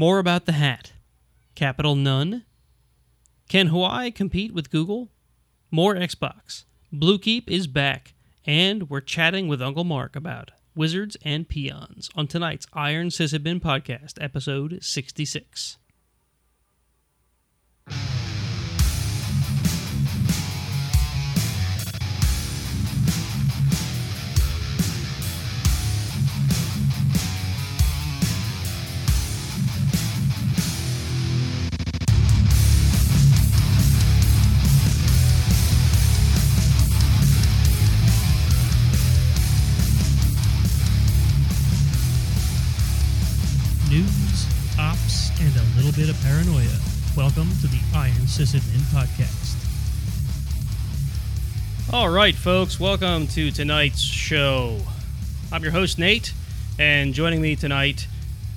More about the hat. Capital none. Can Huawei compete with Google? More Xbox. Bluekeep is back, and we're chatting with Uncle Mark about wizards and peons on tonight's Iron Sysadmin podcast, episode 66. Bit of paranoia. Welcome to the Iron Sysadmin podcast. All right, folks, welcome to tonight's show. I'm your host, Nate, and joining me tonight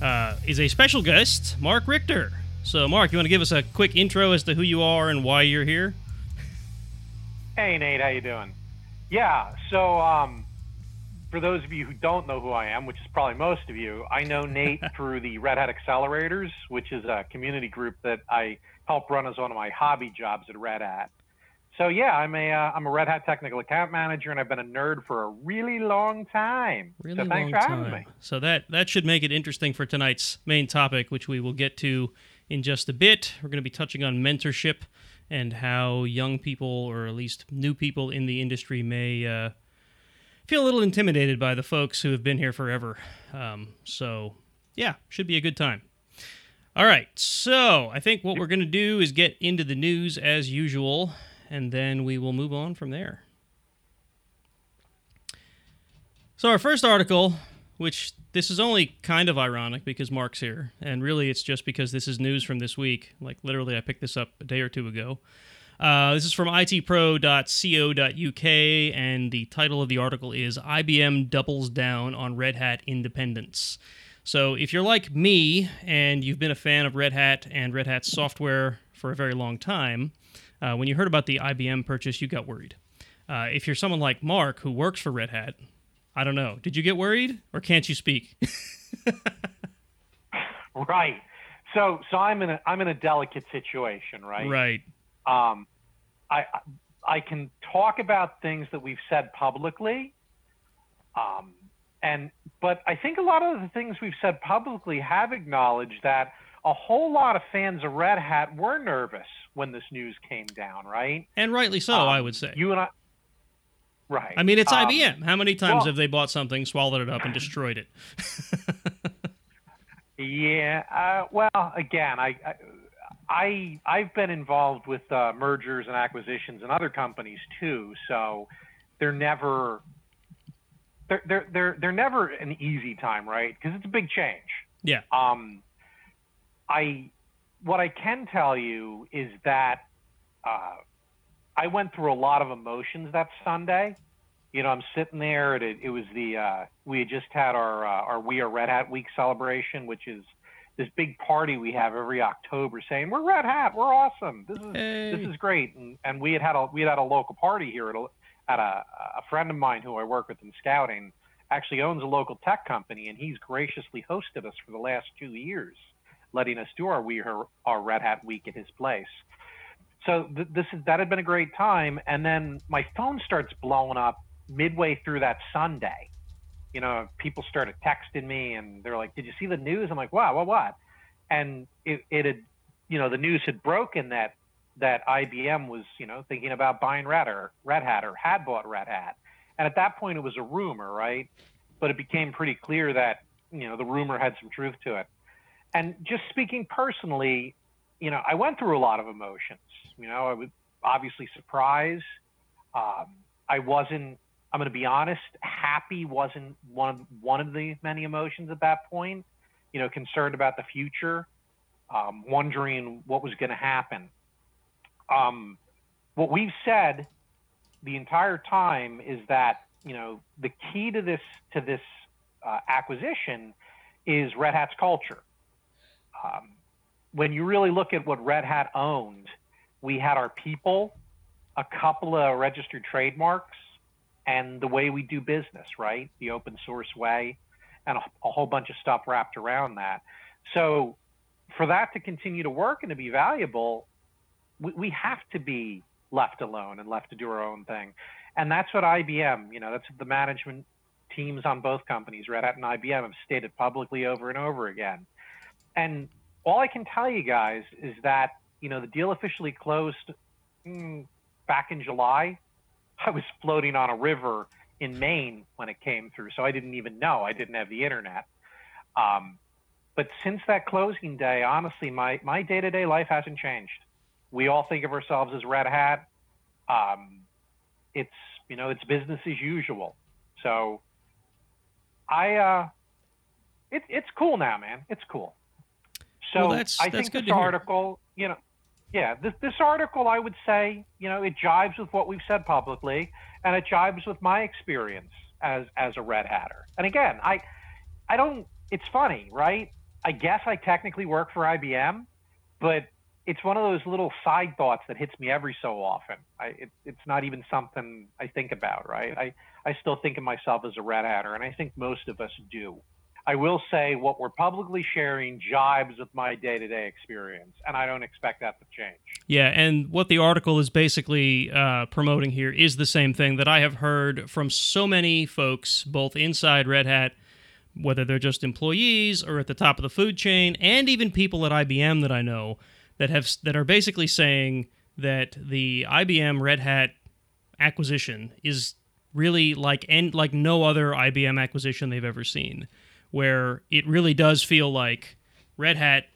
uh, is a special guest, Mark Richter. So, Mark, you want to give us a quick intro as to who you are and why you're here? Hey Nate, how you doing? Yeah, so um, for those of you who don't know who I am, which is probably most of you, I know Nate through the Red Hat Accelerators, which is a community group that I help run as one of my hobby jobs at Red Hat. So yeah, I'm a uh, I'm a Red Hat technical account manager, and I've been a nerd for a really long time. Really so thanks long for having time. me. So that that should make it interesting for tonight's main topic, which we will get to in just a bit. We're going to be touching on mentorship and how young people, or at least new people in the industry, may uh, feel a little intimidated by the folks who have been here forever. Um, so yeah, should be a good time. All right, so I think what we're going to do is get into the news as usual, and then we will move on from there. So, our first article, which this is only kind of ironic because Mark's here, and really it's just because this is news from this week. Like, literally, I picked this up a day or two ago. Uh, this is from itpro.co.uk, and the title of the article is IBM Doubles Down on Red Hat Independence. So, if you're like me and you've been a fan of Red Hat and Red Hat software for a very long time, uh, when you heard about the IBM purchase, you got worried. Uh, if you're someone like Mark who works for Red Hat, I don't know. Did you get worried or can't you speak? Right. So so I'm in a I'm in a delicate situation, right? right. Um, I I can talk about things that we've said publicly, um, and but I think a lot of the things we've said publicly have acknowledged that a whole lot of fans of Red Hat were nervous when this news came down, right? And rightly so, Um, I would say. You and I, right? I mean, it's Um, IBM. How many times well- have they bought something, swallowed it up, and destroyed it? Yeah. Uh, well, again, I, I I I've been involved with uh, mergers and acquisitions and other companies too, so they're never they're they're they're, they're never an easy time, right? Because it's a big change. yeah. Um, I what I can tell you is that uh, I went through a lot of emotions that Sunday. You know, I'm sitting there. It, it was the uh, we had just had our uh, our We Are Red Hat Week celebration, which is this big party we have every October, saying we're Red Hat, we're awesome. This is Hey. this is great. And, and we had had a we had had a local party here at a, at a, a friend of mine who I work with in scouting actually owns a local tech company, and he's graciously hosted us for the last two years, letting us do our we our, our Red Hat Week at his place. So th- this is that had been a great time, and then my phone starts blowing up midway through that Sunday. You know, people started texting me, and they're like, "Did you see the news?" I'm like, "Wow, what, what?" And it, it had, you know, the news had broken that that IBM was, you know, thinking about buying Red or Red Hat or had bought Red Hat. And at that point, it was a rumor, right? But it became pretty clear that, you know, the rumor had some truth to it. And just speaking personally, you know, I went through a lot of emotions. You know, I was obviously surprised. Um, I wasn't. I'm going to be honest. Happy wasn't one of one of the many emotions at that point. You know, concerned about the future, um, wondering what was going to happen. Um, what we've said the entire time is that you know the key to this to this uh, acquisition is Red Hat's culture. Um, when you really look at what Red Hat owned, we had our people, a couple of registered trademarks, and the way we do business, right? The open source way, and a, a whole bunch of stuff wrapped around that. So for that to continue to work and to be valuable, we, we have to be left alone and left to do our own thing. And that's what IBM, you know, that's the management teams on both companies, Red Hat and IBM, have stated publicly over and over again. And all I can tell you guys is that, you know, the deal officially closed mm, back in July. I was floating on a river in Maine when it came through, so I didn't even know. I didn't have the internet. Um, but since that closing day, honestly, my my day to day life hasn't changed. We all think of ourselves as Red Hat. Um, it's you know it's business as usual. So I uh, it's it's cool now, man. It's cool. So well, that's, I that's think this article, you know, yeah, this this article, I would say, you know, it jives with what we've said publicly, and it jives with my experience as as a Red Hatter. And again, I I don't. It's funny, right? I guess I technically work for IBM, but it's one of those little side thoughts that hits me every so often. I, it, it's not even something I think about, right? I, I still think of myself as a red hatter, and I think most of us do. I will say what we're publicly sharing jibes with my day to day experience, and I don't expect that to change. Yeah, and what the article is basically uh, promoting here is the same thing that I have heard from so many folks, both inside Red Hat whether they're just employees or at the top of the food chain, and even people at IBM that I know that have that are basically saying that the IBM Red Hat acquisition is really like and like no other IBM acquisition they've ever seen, where it really does feel like Red Hat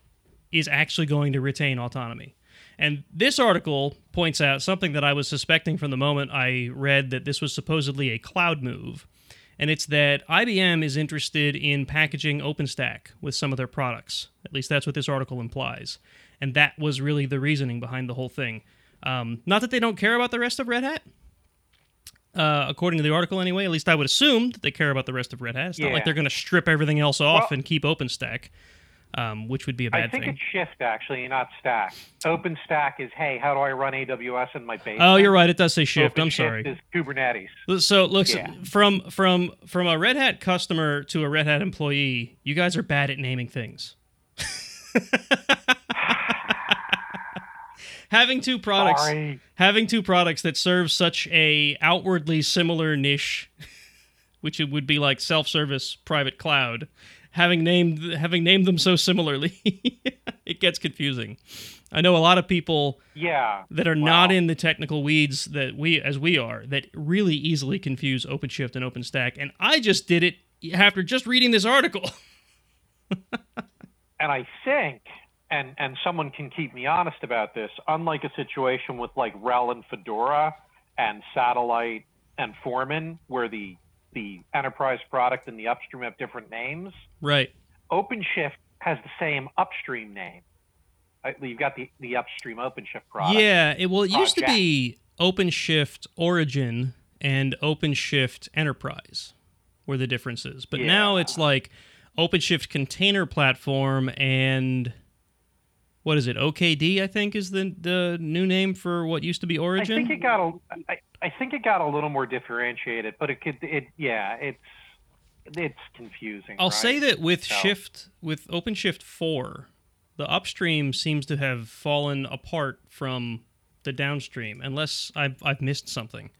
is actually going to retain autonomy. And this article points out something that I was suspecting from the moment I read that this was supposedly a cloud move and it's that IBM is interested in packaging OpenStack with some of their products. At least that's what this article implies. And that was really the reasoning behind the whole thing. Um, not that they don't care about the rest of Red Hat. Uh, according to the article, anyway, at least I would assume that they care about the rest of Red Hat. It's yeah. not like they're going to strip everything else off well, and keep OpenStack um, which would be a bad thing. I think thing. it's Shift actually, not Stack. OpenStack is hey, how do I run AWS in my basement? Oh, you're right. It does say Shift. Open I'm Shift sorry. Is Kubernetes. So looks yeah. from from from a Red Hat customer to a Red Hat employee, you guys are bad at naming things. having two products Sorry. having two products that serve such a outwardly similar niche which it would be like self-service private cloud having named having named them so similarly, it gets confusing. I know a lot of people yeah that are wow. not in the technical weeds that we as we are that really easily confuse OpenShift and OpenStack and I just did it after just reading this article. and I think and and someone can keep me honest about this, unlike a situation with like RHEL and Fedora and Satellite and Foreman where the the enterprise product and the upstream have different names. Right. OpenShift has the same upstream name. Uh, you've got the, the upstream OpenShift product. Yeah, it well it used to be OpenShift Origin and OpenShift Enterprise were the differences. But yeah. now it's like OpenShift Container Platform and what is it? OKD, I think, is the the new name for what used to be Origin. I think it got a, I, I think it got a little more differentiated, but it could, it yeah, it's it's confusing. I'll right? say that with so. Shift, with OpenShift four, the upstream seems to have fallen apart from the downstream, unless I've I've missed something.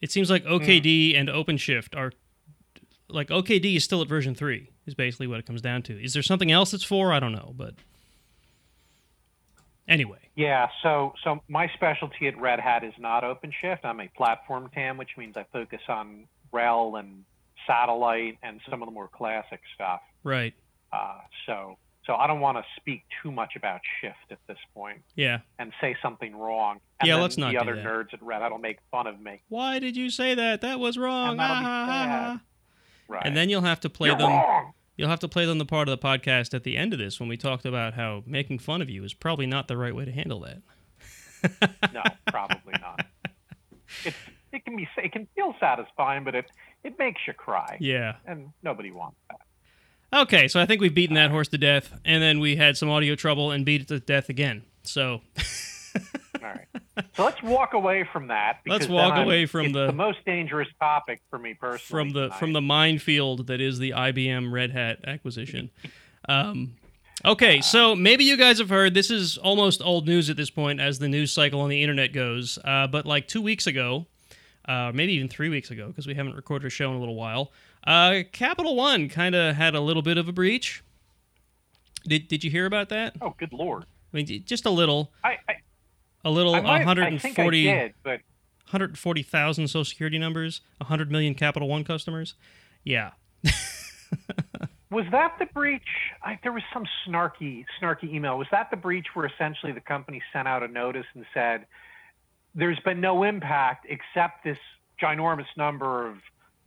It seems like OKD mm. and OpenShift are like OKD is still at version three. Is basically what it comes down to. Is there something else it's for? I don't know, but Anyway. Yeah, so so my specialty at Red Hat is not OpenShift. I'm a platform TAM, which means I focus on RHEL and satellite and some of the more classic stuff. Right. Uh, so so I don't want to speak too much about Shift at this point. Yeah. And say something wrong. And yeah, let's not. The other nerds at Red Hat will make fun of me. Why did you say that? That was wrong. And be sad. Right. And then you'll have to play You're them. Wrong. You'll have to play them the part of the podcast at the end of this when we talked about how making fun of you is probably not the right way to handle that. no, probably not. It it can be it can feel satisfying, but it it makes you cry. Yeah, and nobody wants that. Okay, so I think we've beaten that horse to death, and then we had some audio trouble and beat it to death again. So. So let's walk away from that. Let's walk away from the, the most dangerous topic for me personally. From the tonight. from the minefield that is the IBM Red Hat acquisition. Um, Okay, so maybe you guys have heard this is almost old news at this point as the news cycle on the internet goes. Uh, but like two weeks ago, uh, maybe even three weeks ago, because we haven't recorded a show in a little while, uh, Capital One kind of had a little bit of a breach. Did Did you hear about that? Oh, good lord! I mean, just a little, I I, a little, might, 140, did, but 140,000 social security numbers, 100 million Capital One customers. Yeah. was that the breach? I, there was some snarky snarky email. Was that the breach where essentially the company sent out a notice and said there's been no impact except this ginormous number of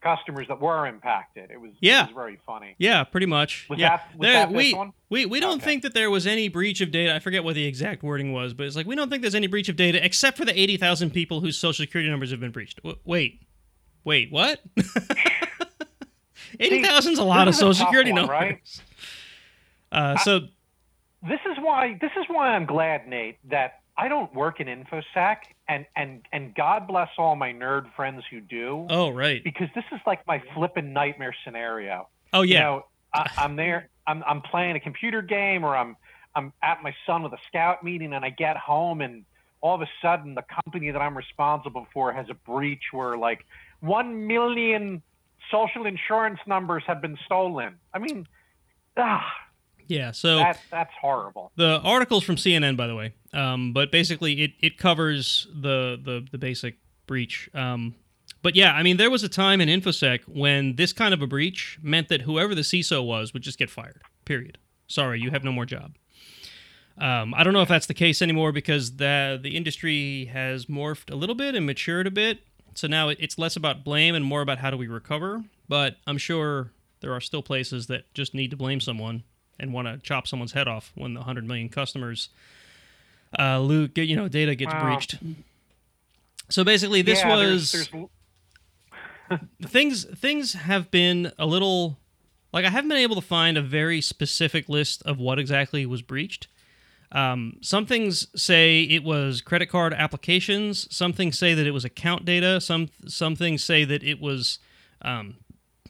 customers that were impacted. It was Yeah. it was very funny. Yeah, pretty much. Was yeah. that- was There- that we, we we don't Okay. think that there was any breach of data. I forget what the exact wording was, but it's like we don't think there's any breach of data except for the 80,000 people whose social security numbers have been breached. W- wait. Wait, what? 80,000 is a lot of this is a social security one, numbers. right? Uh, so This is why this is why I'm glad, Nate, that I don't work in InfoSec and and and God bless all my nerd friends who do. oh right. Because this is like my flippin' nightmare scenario. Oh yeah, you know, I, I'm there. I'm I'm playing a computer game, or I'm I'm at my son with a scout meeting, and I get home, and all of a sudden, the company that I'm responsible for has a breach where like one million social insurance numbers have been stolen. I mean, ah, yeah, so that that's horrible. The article's from CNN, by the way, um, but basically it, it covers the, the, the basic breach. Um, but yeah, I mean, there was a time in InfoSec when this kind of a breach meant that whoever the CISO was would just get fired, period. Sorry, you have no more job. Um, I don't know if that's the case anymore because the, the industry has morphed a little bit and matured a bit. So now it, it's less about blame and more about how do we recover. But I'm sure there are still places that just need to blame someone and want to chop someone's head off when the 100 million customers uh, lo- get, you know data gets Wow. breached. So basically, this Yeah, there's- was there's- things things have been a little like I haven't been able to find a very specific list of what exactly was breached. Um, some things say it was credit card applications. Some things say that it was account data. Some some things say that it was um,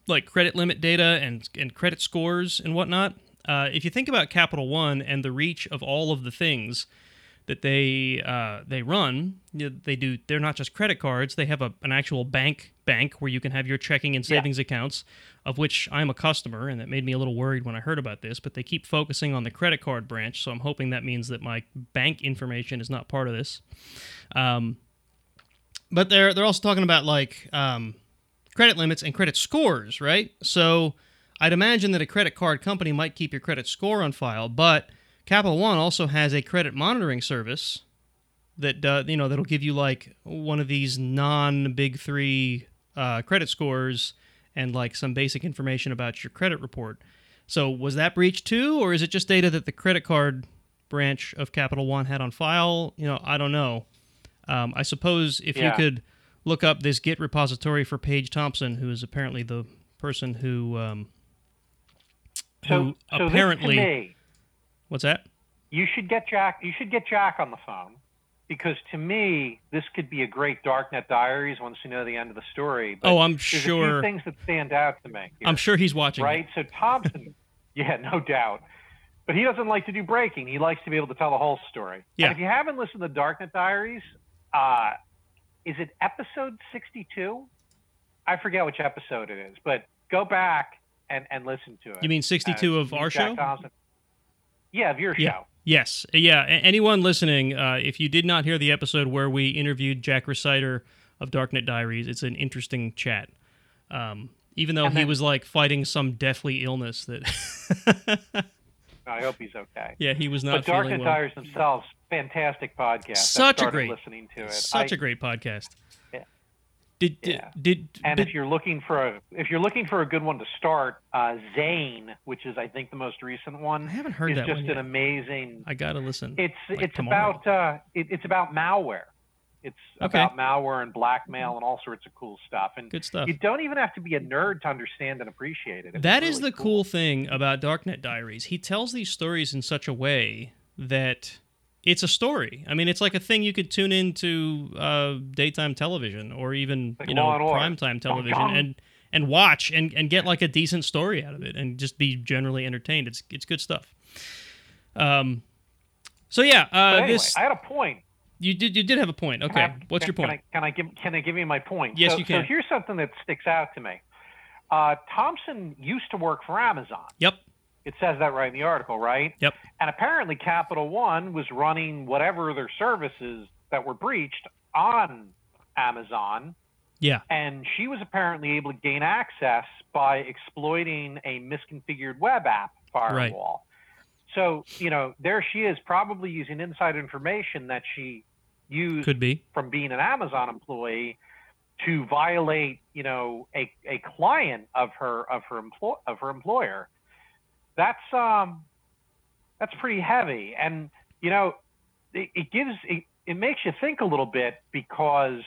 like credit limit data and and credit scores and whatnot. Uh, if you think about Capital One and the reach of all of the things that they uh, they run, they do. They're not just credit cards. They have a, an actual bank bank where you can have your checking and Yeah. savings accounts, of which I'm a customer, and that made me a little worried when I heard about this. But they keep focusing on the credit card branch, so I'm hoping that means that my bank information is not part of this. Um, but they're they're also talking about like um, credit limits and credit scores, right? So I'd imagine that a credit card company might keep your credit score on file, but Capital One also has a credit monitoring service that uh, you know that'll give you like one of these non big three uh, credit scores and like some basic information about your credit report. So was that breached too, or is it just data that the credit card branch of Capital One had on file? You know, I don't know. Um, I suppose if you could look up this Git repository for Paige Thompson, who is apparently the person who um, who so apparently this to me, what's that? you should get Jack. You should get Jack on the phone because to me, this could be a great Darknet Diaries once you know the end of the story. But Oh, I'm there's a sure. few things that stand out to me. here, I'm sure he's watching. it. right? So Thompson, yeah, no doubt. But he doesn't like to do breaking. He likes to be able to tell the whole story. Yeah. And if you haven't listened to Darknet Diaries, uh, is it episode 62? I forget which episode it is, but go back and, and listen to it. You mean 62 Uh, of our Jack show? Thompson. Yeah, of your Yeah. show. Yes. Yeah. A- anyone listening, uh, if you did not hear the episode where we interviewed Jack Rhysider of Darknet Diaries, it's an interesting chat. Um, even though And he was like fighting some deathly illness that, I hope he's okay. yeah, he was not but Darknet well. Diaries themselves, fantastic podcast. Such a great- listening to it. Such I- a great podcast. Yeah. Did, did, And did- if you're looking for a if you're looking for a good one to start, uh, Zane, which is I think the most recent one, I haven't heard is that just an amazing. I gotta listen. It's like it's tomorrow. about uh, it, it's about malware. It's Okay. about malware and blackmail and all sorts of cool stuff. And Good stuff. you don't even have to be a nerd to understand and appreciate it. That is really the cool thing about Darknet Diaries. He tells these stories in such a way that it's a story. I mean, it's like a thing you could tune into uh, daytime television or even Like you know primetime television and and watch and, and get like a decent story out of it and just be generally entertained. It's it's good stuff. Um, so yeah, uh, anyway, this I had a point. you did you did have a point. Okay, I- what's can- your point? Can I, can I give Can I give you my point? Yes, so, you can. So here's something that sticks out to me. Uh, Thompson used to work for Amazon. Yep. It says that right in the article, right? Yep. And apparently, Capital One was running whatever their services that were breached on Amazon, Yeah. and she was apparently able to gain access by exploiting a misconfigured web app firewall. Right. So, you know, there she is, probably using inside information that she used Could be. from being an Amazon employee to violate, you know, a, a client of her of her employ of her employer. That's um that's pretty heavy. And you know, it, it gives it, it makes you think a little bit because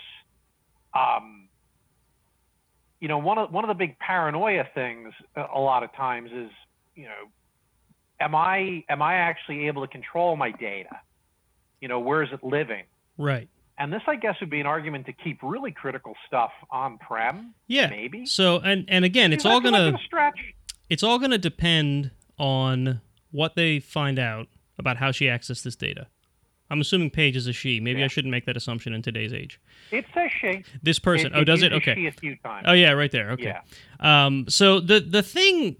um you know, one of one of the big paranoia things a lot of times is, you know, am I am I actually able to control my data? You know, where is it living? Right. And this, I guess, would be an argument to keep really critical stuff on prem. Yeah. Maybe. So and and again, it's all gonna stretch. it's all gonna depend on what they find out about how she accessed this data. I'm assuming Paige is a she. Maybe I shouldn't make that assumption in today's age. It says she. This person. It- oh, does it? Okay. A few times. Oh yeah, right there. Okay. Yeah. Um, so the the thing,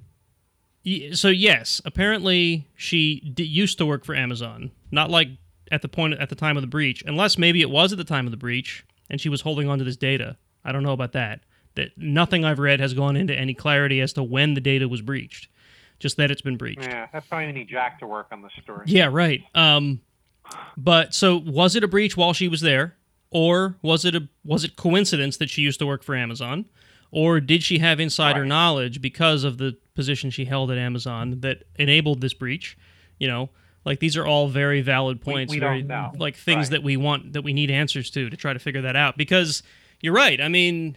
so yes, apparently she d- used to work for Amazon, not like at the point at the time of the breach, unless maybe it was at the time of the breach and she was holding on to this data. I don't know about that. That nothing I've read has gone into any clarity as to when the data was breached, just that it's been breached. Yeah. That's why we need Jack to work on the story. Yeah, right. Um, but so was it a breach while she was there, or was it a was it coincidence that she used to work for Amazon, or did she have insider Right. knowledge because of the position she held at Amazon that enabled this breach? You know, like these are all very valid We- points, we very don't know. like things Right. that we want that we need answers to to try to figure that out. Because you're right. I mean,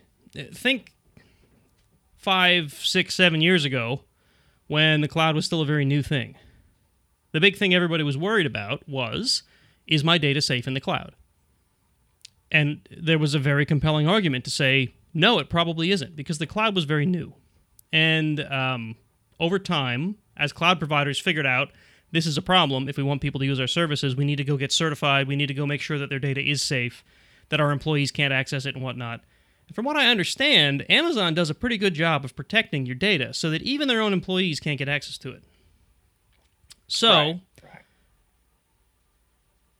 think five, six, seven years ago when the cloud was still a very new thing. The big thing everybody was worried about was is my data safe in the cloud? And there was a very compelling argument to say, no, it probably isn't, because the cloud was very new. And um, over time, as cloud providers figured out this is a problem, if we want people to use our services, we need to go get certified, we need to go make sure that their data is safe, that our employees can't access it and whatnot. And from what I understand, Amazon does a pretty good job of protecting your data so that even their own employees can't get access to it. So, Right, right.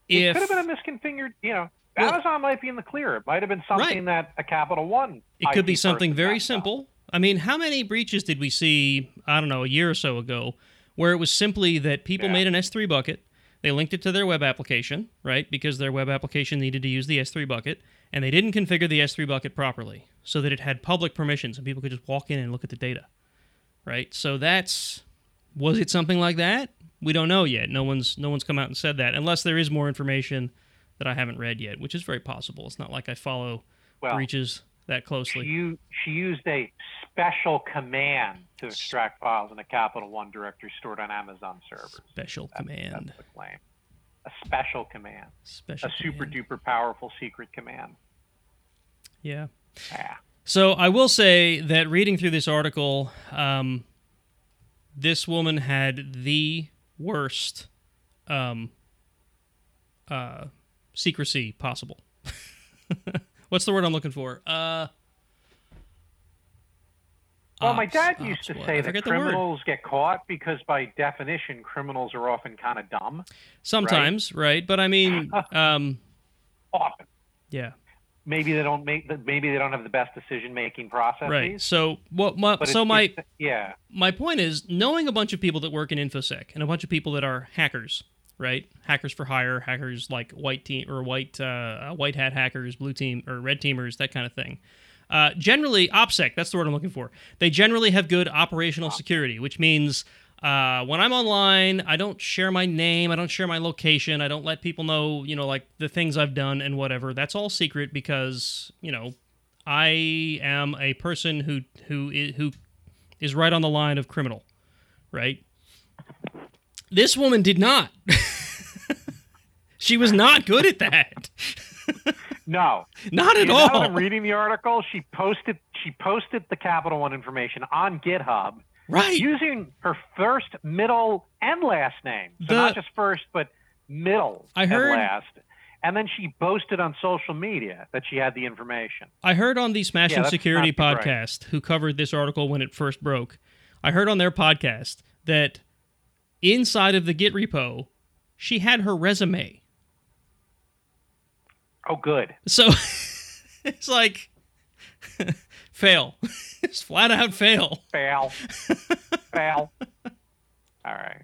It could have been a misconfigured, you know, Well- Amazon might be in the clear. It might have been something that a Capital One. It could be something very found out. simple. I mean, how many breaches did we see, I don't know, a year or so ago, where it was simply that people Yeah. made an S3 bucket, they linked it to their web application, right? Because their web application needed to use the S3 bucket, and they didn't configure the S3 bucket properly so that it had public permissions and people could just walk in and look at the data, right? So that's was it something like that? We don't know yet. No one's no one's come out and said that unless there is more information that I haven't read yet, which is very possible. It's not like I follow Well, breaches that closely. u- she used a special command to extract files in a Capital One directory stored on Amazon servers. Special That's- command. That's the claim. A special command. Special a super command. duper powerful secret command. Yeah. Yeah. So I will say that reading through this article, um, this woman had the worst um, uh, secrecy possible. What's the word I'm looking for? Uh, Well, my dad ops used to say that forget the word. criminals get caught because, by definition, criminals are often kind of dumb. Sometimes, right? But I mean, um, Often, yeah, maybe they don't make. Maybe they don't have the best decision-making processes. right. So what? my, so my it's- yeah, my point is knowing a bunch of people that work in infosec and a bunch of people that are hackers right hackers for hire hackers like white team or white uh, white hat hackers blue team or red teamers that kind of thing uh, generally opsec that's the word i'm looking for they generally have good operational security which means uh, when i'm online i don't share my name i don't share my location i don't let people know you know like the things i've done and whatever that's all secret because you know i am a person who who who is right on the line of criminal, right? This woman did not. she was not good at that. no, Not at You know, I'm all. reading the article. She posted. She posted the Capital One information on GitHub Right. Using her first, middle, and last name. So The- not just first, but middle I and heard- last. And then she boasted on social media that she had the information. I heard on the Smashing Yeah, Security not right. podcast, who covered this article when it first broke, I heard on their podcast that inside of the Git repo, she had her resume. Oh, good. So it's like fail. it's flat out fail. Fail. Fail. All right.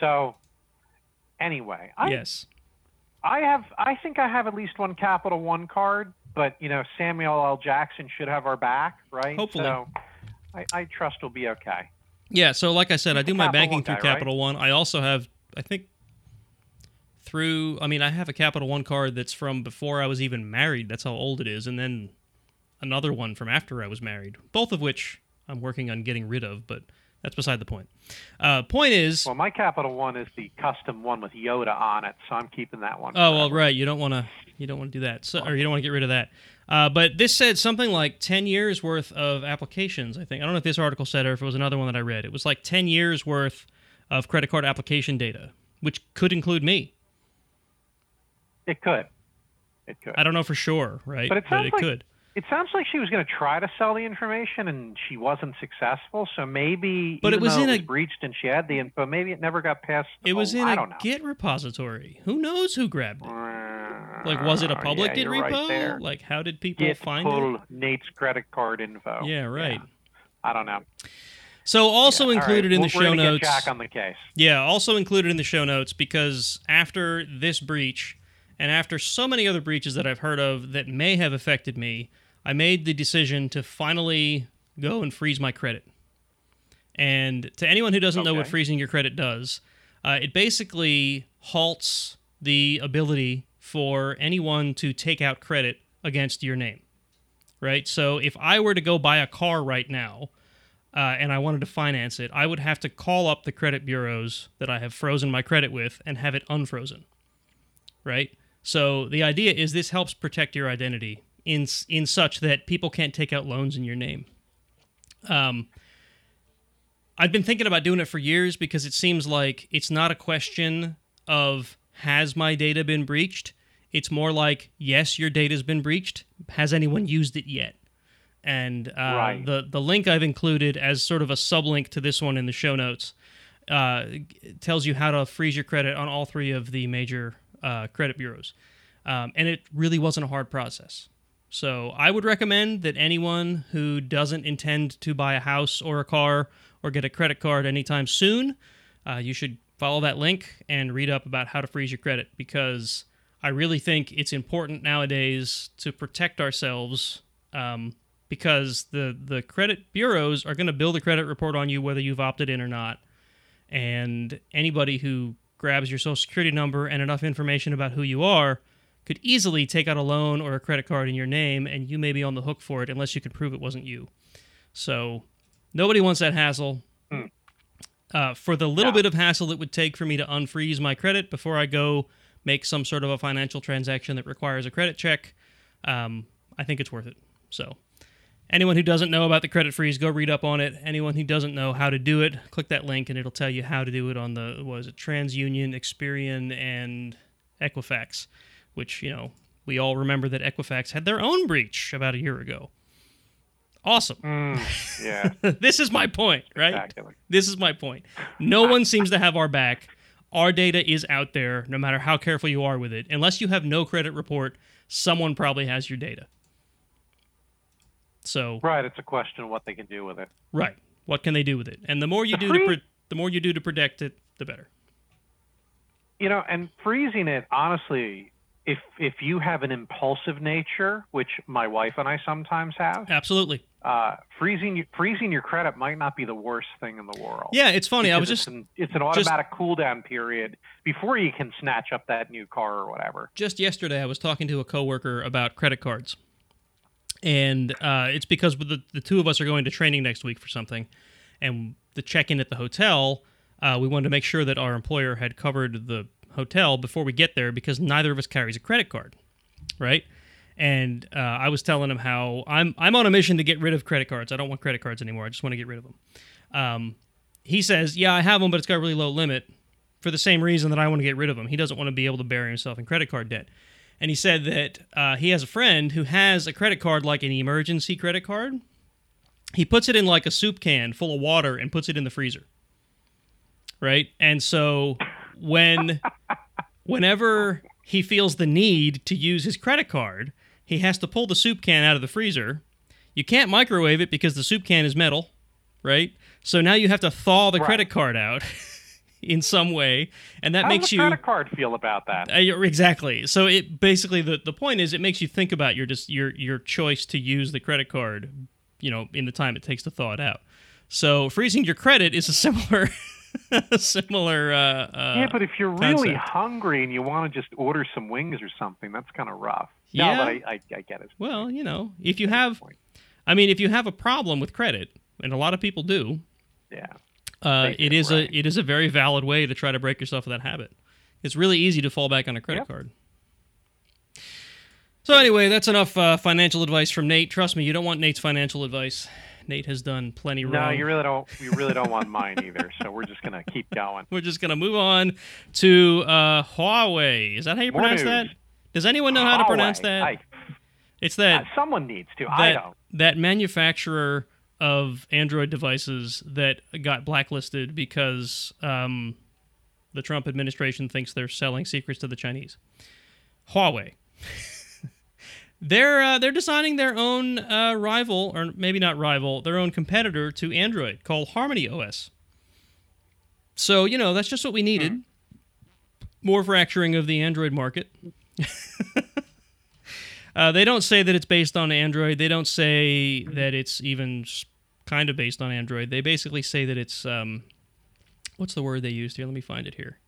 So, anyway, I, yes. I have. I think I have at least one Capital One card, but you know, Samuel L. Jackson should have our back, right? Hopefully. So, I, I trust we'll be okay. Yeah, so like I said, I do my Capital banking One through guy, right? Capital One. I also have, I think, through. I mean, I have a Capital One card that's from before I was even married. That's how old it is, and then another one from after I was married. Both of which I'm working on getting rid of, but that's beside the point. Uh, point is, Well, my Capital One is the custom one with Yoda on it, so I'm keeping that one. Oh well, right. You don't want to. You don't want to do that. So, or you don't want to get rid of that. Uh, but this said something like ten years worth of applications. I think I don't know if this article said it or if it was another one that I read. It was like ten years worth of credit card application data, which could include me. It could. It could. I don't know for sure, right? But it sounds it like- could. It sounds like she was going to try to sell the information and she wasn't successful. So maybe, But it was in it a- breached and she had the info, maybe it never got past. It was in I a. Git repository. Who knows who grabbed it? Like, was it a public yeah, Git you're right repo? like, how did people Git find pull it? Nate's credit card info. Yeah, right. I don't know. So also Yeah, included right, in the we're show notes. Jack on the case. Yeah, also included in the show notes because after this breach and after so many other breaches that I've heard of that may have affected me, I made the decision to finally go and freeze my credit. And to anyone who doesn't know what freezing your credit does, uh, it basically halts the ability for anyone to take out credit against your name. Right? So if I were to go buy a car right now, uh, and I wanted to finance it, I would have to call up the credit bureaus that I have frozen my credit with and have it unfrozen. Right? So the idea is this helps protect your identity in in such that people can't take out loans in your name. Um, I've been thinking about doing it for years because it seems like it's not a question of has my data been breached. It's more like yes, your data's been breached. Has anyone used it yet? And uh, Right. the the link I've included as sort of a sublink to this one in the show notes uh, tells you how to freeze your credit on all three of the major uh, credit bureaus, um, and it really wasn't a hard process. So I would recommend that anyone who doesn't intend to buy a house or a car or get a credit card anytime soon, uh, you should follow that link and read up about how to freeze your credit because I really think it's important nowadays to protect ourselves um, because the the credit bureaus are going to build a credit report on you whether you've opted in or not, and anybody who grabs your social security number and enough information about who you are could easily take out a loan or a credit card in your name, and you may be on the hook for it unless you can prove it wasn't you. So nobody wants that hassle. Uh, for the little. Yeah. bit of hassle it would take for me to unfreeze my credit before I go make some sort of a financial transaction that requires a credit check, um, I think it's worth it. So, anyone who doesn't know about the credit freeze, go read up on it. Anyone who doesn't know how to do it, click that link and it'll tell you how to do it on the what is it TransUnion, Experian, and Equifax, which you know we all remember that Equifax had their own breach about a year ago. Awesome. Mm, yeah, this is my point, right? exactly. This is my point. No one seems to have our back. Our data is out there, no matter how careful you are with it. Unless you have no credit report, someone probably has your data. So, Right. It's a question of what they can do with it. right, what can they do with it? And the more you The do to free- pro- the more you do to protect it, the better. You know, and freezing it, honestly, if if you have an impulsive nature, which my wife and I sometimes have, Absolutely. uh, freezing freezing your credit might not be the worst thing in the world. Yeah, it's funny. I was just it's an, it's an automatic cool down period before you can snatch up that new car or whatever. just yesterday I was talking to a coworker about credit cards, and uh, it's because the the two of us are going to training next week for something, and the check-in at the hotel, uh, we wanted to make sure that our employer had covered the hotel before we get there because neither of us carries a credit card, right? And uh, I was telling him how I'm I'm on a mission to get rid of credit cards. I don't want credit cards anymore. I just want to get rid of them. Um, he says, "Yeah, I have them, but it's got a really low limit." For the same reason that I want to get rid of them, he doesn't want to be able to bury himself in credit card debt. And he said that uh, he has a friend who has a credit card like an emergency credit card. He puts it in like a soup can full of water and puts it in the freezer. Right? And so when whenever he feels the need to use his credit card, he has to pull the soup can out of the freezer. You can't microwave it because the soup can is metal, right? So now you have to thaw the Right. credit card out in some way, and that How makes does the you credit card feel about that? uh, exactly. So it basically the, the point is it makes you think about your just your your choice to use the credit card, you know, in the time it takes to thaw it out. So freezing your credit is a similar similar uh, uh yeah, but if you're really concept. hungry and you want to just order some wings or something, that's kind of rough. No, Yeah. but I, I, I get it. well, you know, if you have. I mean, if you have a problem with credit, and a lot of people do, Yeah. Uh, it is right. a it is a very valid way to try to break yourself of that habit. It's really easy to fall back on a credit Yep. card. So anyway, that's enough uh, financial advice from Nate. Trust me, you don't want Nate's financial advice. Nate has done plenty wrong. No, you really don't. You really don't want mine either. So we're just gonna keep going. We're just gonna move on to uh, Huawei. Is that how you More pronounce news. that? Does anyone know how to pronounce that? I- it's uh, that someone needs to. I don't. that manufacturer of Android devices that got blacklisted because um, the Trump administration thinks they're selling secrets to the Chinese. Huawei. they're uh, they're designing their own uh, rival, or maybe not rival, their own competitor to Android called Harmony OS. So you know that's just what we needed. More fracturing of the Android market. Uh, they don't say that it's based on Android. They don't say that it's even kind of based on Android. They basically say that it's um, what's the word they used here? Let me find it here.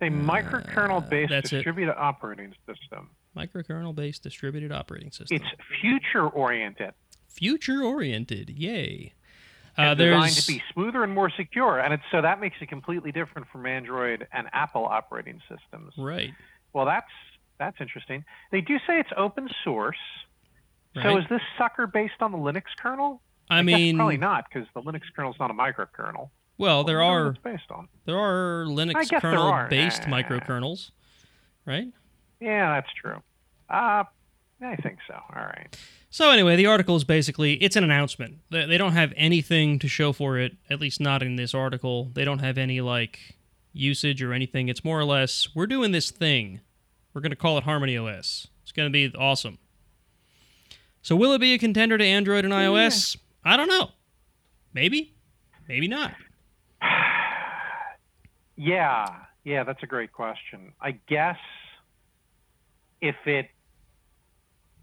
A microkernel-based Uh, that's it. distributed operating system. Microkernel-based distributed operating system. It's future-oriented. future-oriented. Yay! Uh, designed to be smoother and more secure, and it's so that makes it completely different from Android and Apple operating systems. right. Well, that's that's interesting. They do say it's open source. Right. So is this sucker based on the Linux kernel? I guess mean, probably not, because the Linux kernel is not a microkernel. well, there I are based on. there are Linux kernel-based are. microkernels, right? Yeah, that's true. Uh, I think so. All right. So anyway, the article is basically it's an announcement. They, they don't have anything to show for it, at least not in this article. They don't have any like usage or anything. It's more or less we're doing this thing. We're going to call it Harmony OS. It's going to be awesome. So will it be a contender to Android and iOS? I don't know. Maybe, maybe not. Yeah, yeah, that's a great question. I guess if it,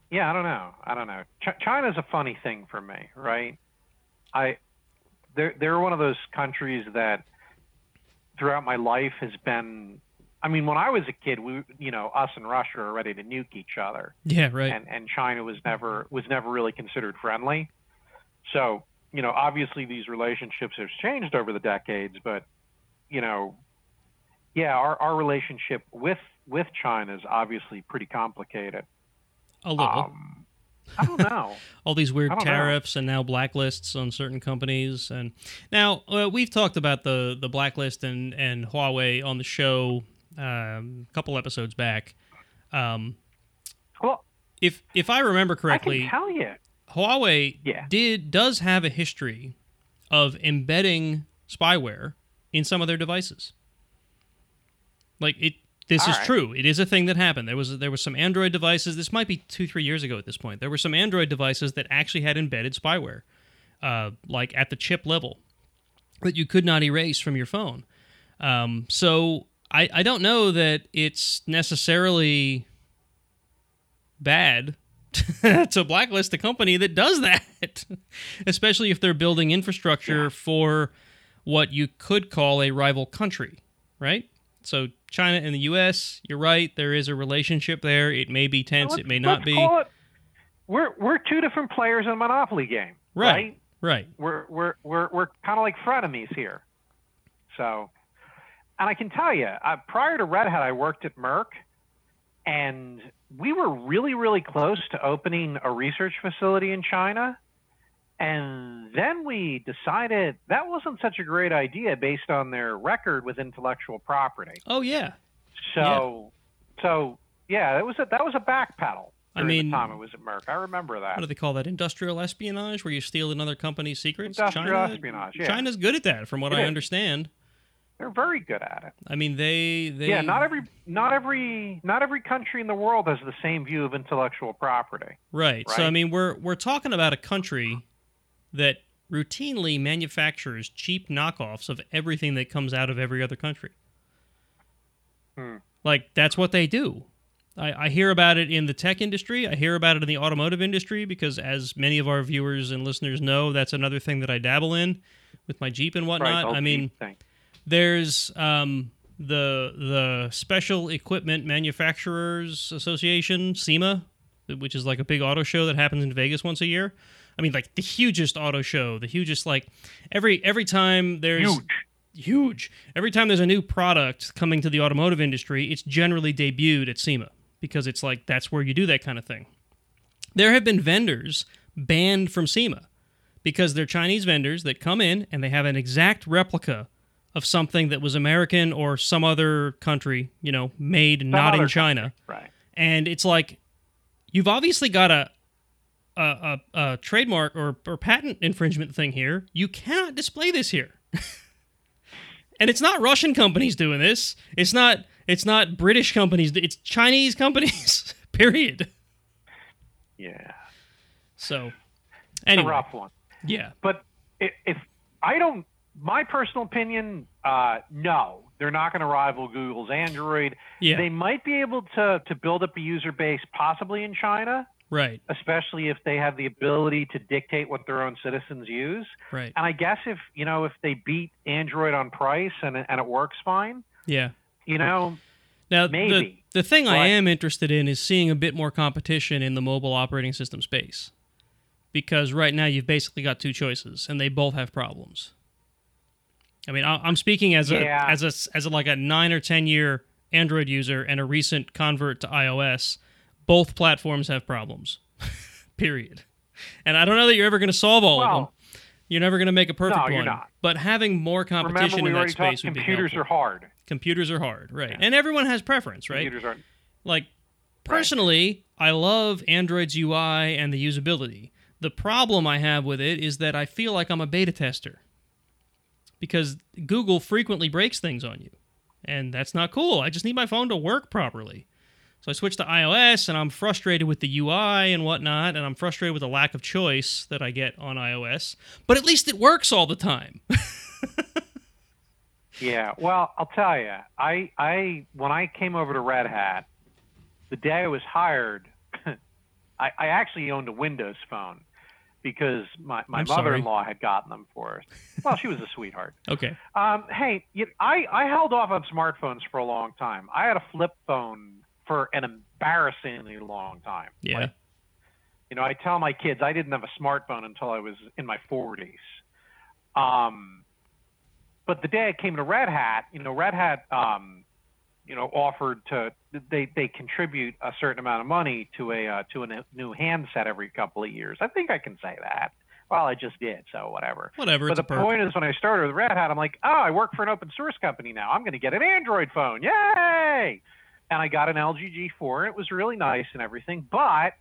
yeah, I don't know. I don't know. Ch- China's a funny thing for me, right? I, they're they're one of those countries that throughout my life has been. I mean, when I was a kid, we, you know, us and Russia are ready to nuke each other Yeah, right. and and China was never was never really considered friendly. So you know, obviously these relationships have changed over the decades, but you know, yeah, our our relationship with with China is obviously pretty complicated. A little. Um, I don't know. all these weird don't know. tariffs and now blacklists on certain companies and now uh, we've talked about the the blacklist and and Huawei on the show um, a couple episodes back. Um, well, if if I remember correctly, I can tell you. Huawei Yeah. did does have a history of embedding spyware in some of their devices. Like it this All is right. true. It is a thing that happened. There was there was some Android devices. This might be 2 3 years ago at this point. There were some Android devices that actually had embedded spyware. Uh, like at the chip level that you could not erase from your phone. Um, so I, I don't know that it's necessarily bad to blacklist a company that does that, especially if they're building infrastructure for what you could call a rival country, right? So China and the U.S. You're right. There is a relationship there. It may be tense. It may not be. it- we're we're two different players in a monopoly game, Right. right? Right. we're we're we're we're kind of like frenemies here. So, and I can tell you, uh, prior to Red Hat, I worked at Merck, and we were really really close to opening a research facility in China. And then we decided that wasn't such a great idea based on their record with intellectual property. Oh yeah. So, so yeah, that was a, that was a backpedal. I mean- the time it was at Merck, I remember that. What do they call that? Industrial espionage, where you steal another company's secrets. Industrial China, espionage, yeah. China's good at that, from what It I is. understand. They're very good at it. I mean, they they yeah, not every not every not every country in the world has the same view of intellectual property. Right. So I mean, we're we're talking about a country that routinely manufactures cheap knockoffs of everything that comes out of every other country. Hmm. Like that's what they do. I, I hear about it in the tech industry. I hear about it in the automotive industry because, as many of our viewers and listeners know, that's another thing that I dabble in with my Jeep and whatnot. right, I mean, thing. There's um, the the Special Equipment Manufacturers Association, SEMA, which is like a big auto show that happens in Vegas once a year. I mean, like the hugest auto show, the hugest like every every time there's huge. huge. Every time there's a new product coming to the automotive industry, it's generally debuted at SEMA because it's like that's where you do that kind of thing. There have been vendors banned from SEMA because they're Chinese vendors that come in and they have an exact replica of something that was American or some other country, you know, made not in China. Right. And it's like you've obviously got a a, a, a trademark or, or patent infringement thing here. You cannot display this here. and it's not Russian companies doing this. It's not it's not British companies. It's Chinese companies. Period. Yeah. So It's a rough one. yeah. But if, if I don't, my personal opinion, uh, no, they're not going to rival Google's Android. Yeah. They might be able to to build up a user base, possibly in China, right. especially if they have the ability to dictate what their own citizens use. Right. And I guess if you know if they beat Android on price and it- and it works fine, Yeah. you know, Now, the, Maybe, the thing I am interested in is seeing a bit more competition in the mobile operating system space. Because right now you've basically got two choices, and they both have problems. I mean, I'm speaking as a Yeah. as a as a, like a nine or ten year Android user and a recent convert to iOS. Both platforms have problems. Period. And I don't know that you're ever going to solve all of them. You're never going to make a perfect No, one. you're not. But having more remember competition we in that space would be Computers helpful. are hard. computers are hard, right? And everyone has preference, right? Computers are. Like personally, I love Android's UI and the usability. The problem I have with it is that I feel like I'm a beta tester because Google frequently breaks things on you, and that's not cool. I just need my phone to work properly. So I switched to iOS, and I'm frustrated with the UI and whatnot, and I'm frustrated with the lack of choice that I get on iOS. But at least it works all the time. Yeah, well, I'll tell you, I, I, when I came over to Red Hat, the day I was hired, I, I actually owned a Windows phone because my, my I'm mother-in-law had gotten them for us. Well, she was a sweetheart. okay. Um, hey, you, I, I held off on smartphones for a long time. I had a flip phone for an embarrassingly long time. Yeah. Like, you know, I tell my kids I didn't have a smartphone until I was in my 40s. Um, but the day I came to Red Hat, you know, Red Hat, um, you know, offered to they they contribute a certain amount of money to a uh, to a new handset every couple of years. I think I can say that. Well, I just did, so whatever. Whatever. But the point is, when I started with Red Hat, I'm like, oh, I work for an open source company now. I'm going to get an Android phone. Yay! And I got an LG G4, and it was really nice and everything. But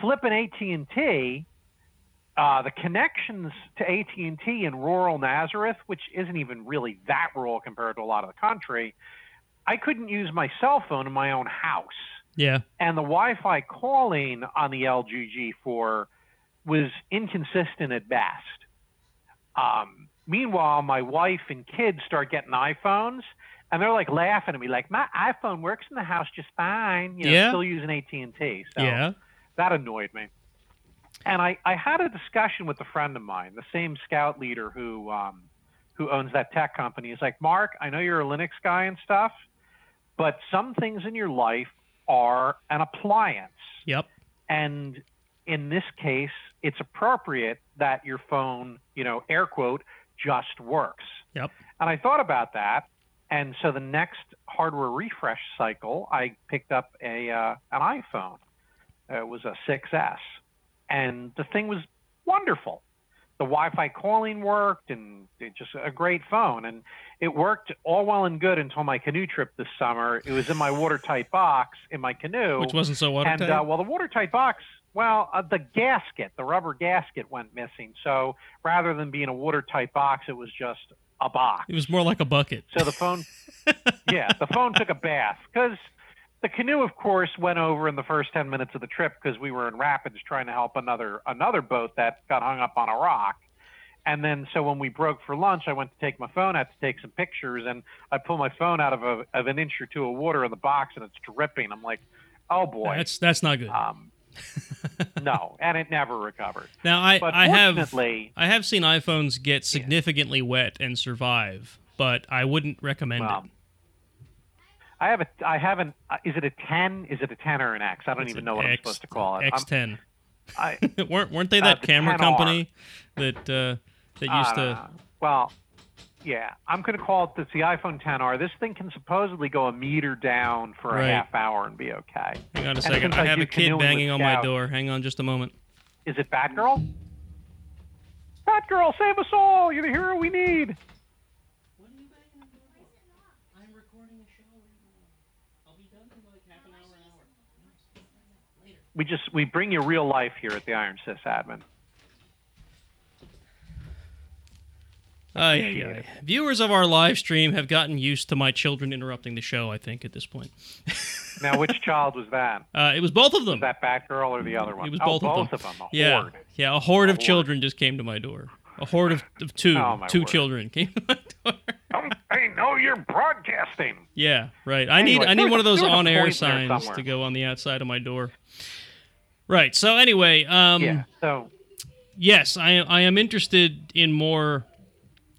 flipping AT&T, uh, the connections to AT&T in rural Nazareth, which isn't even really that rural compared to a lot of the country, I couldn't use my cell phone in my own house Yeah. and the Wi-Fi calling on the LG G4 was inconsistent at best. Um, meanwhile, my wife and kids start getting iPhones, and they're like laughing at me, like my iPhone works in the house just fine. You know, Yeah. still using AT and T. So Yeah. that annoyed me. And I, I had a discussion with a friend of mine, the same scout leader who um, who owns that tech company. He's like, Mark, I know you're a Linux guy and stuff, but some things in your life are an appliance. Yep. And in this case, it's appropriate that your phone, you know, air quote, just works. Yep. And I thought about that. And so the next hardware refresh cycle, I picked up a uh, an iPhone. It was a 6S, and the thing was wonderful. The Wi-Fi calling worked, and it just a great phone. And it worked all well and good until my canoe trip this summer. It was in my watertight box in my canoe, Which wasn't so watertight. and uh, well, the watertight box, well, uh, the gasket, the rubber gasket went missing. So rather than being a watertight box, it was just a box. it was more like a bucket. So the phone, yeah, the phone took a bath because the canoe, of course, went over in the first ten minutes of the trip because we were in rapids trying to help another another boat that got hung up on a rock. And then, so when we broke for lunch, I went to take my phone out to take some pictures, and I pull my phone out of a of an inch or two of water in the box, and it's dripping. I'm like, oh boy, That's that's not good. um, no, and it never recovered. now I But I have I have seen iPhones get significantly wet and survive, but I wouldn't recommend well, it. I have a, I haven't. Uh, is it a ten? Is it a ten or an X? I don't It's even know what I'm supposed to call it. X10. I, weren't weren't they Uh, that the camera 10R. company that uh, that used to? Well, yeah, I'm going to call it this, the iPhone 10R. This thing can supposedly go a meter down for Right. a half hour and be okay. Hang on a second. I I have a kid banging on my door. Hang on just a moment. Is it Batgirl? Batgirl, save us all! You're the hero we need. I'm recording a show I'll be done in like half an hour, an hour. We just we bring you real life here at the Iron Sysadmin. Ay, it. ay. Viewers of our live stream have gotten used to my children interrupting the show. I think at this point, Now, which child was that? uh, it was both of them. Was that Batgirl or the other one? It was oh, both of them. of them. A yeah, horde. yeah. A horde of horde. children just came to my door. A horde of, of two, Oh, two word. children came to my door. Don't they know you're broadcasting? Yeah, right. I Anyway, need I need one of those there was a on-air point there signs to go on the outside of my door. Right. So anyway, um, yeah. So yes, I I am interested in more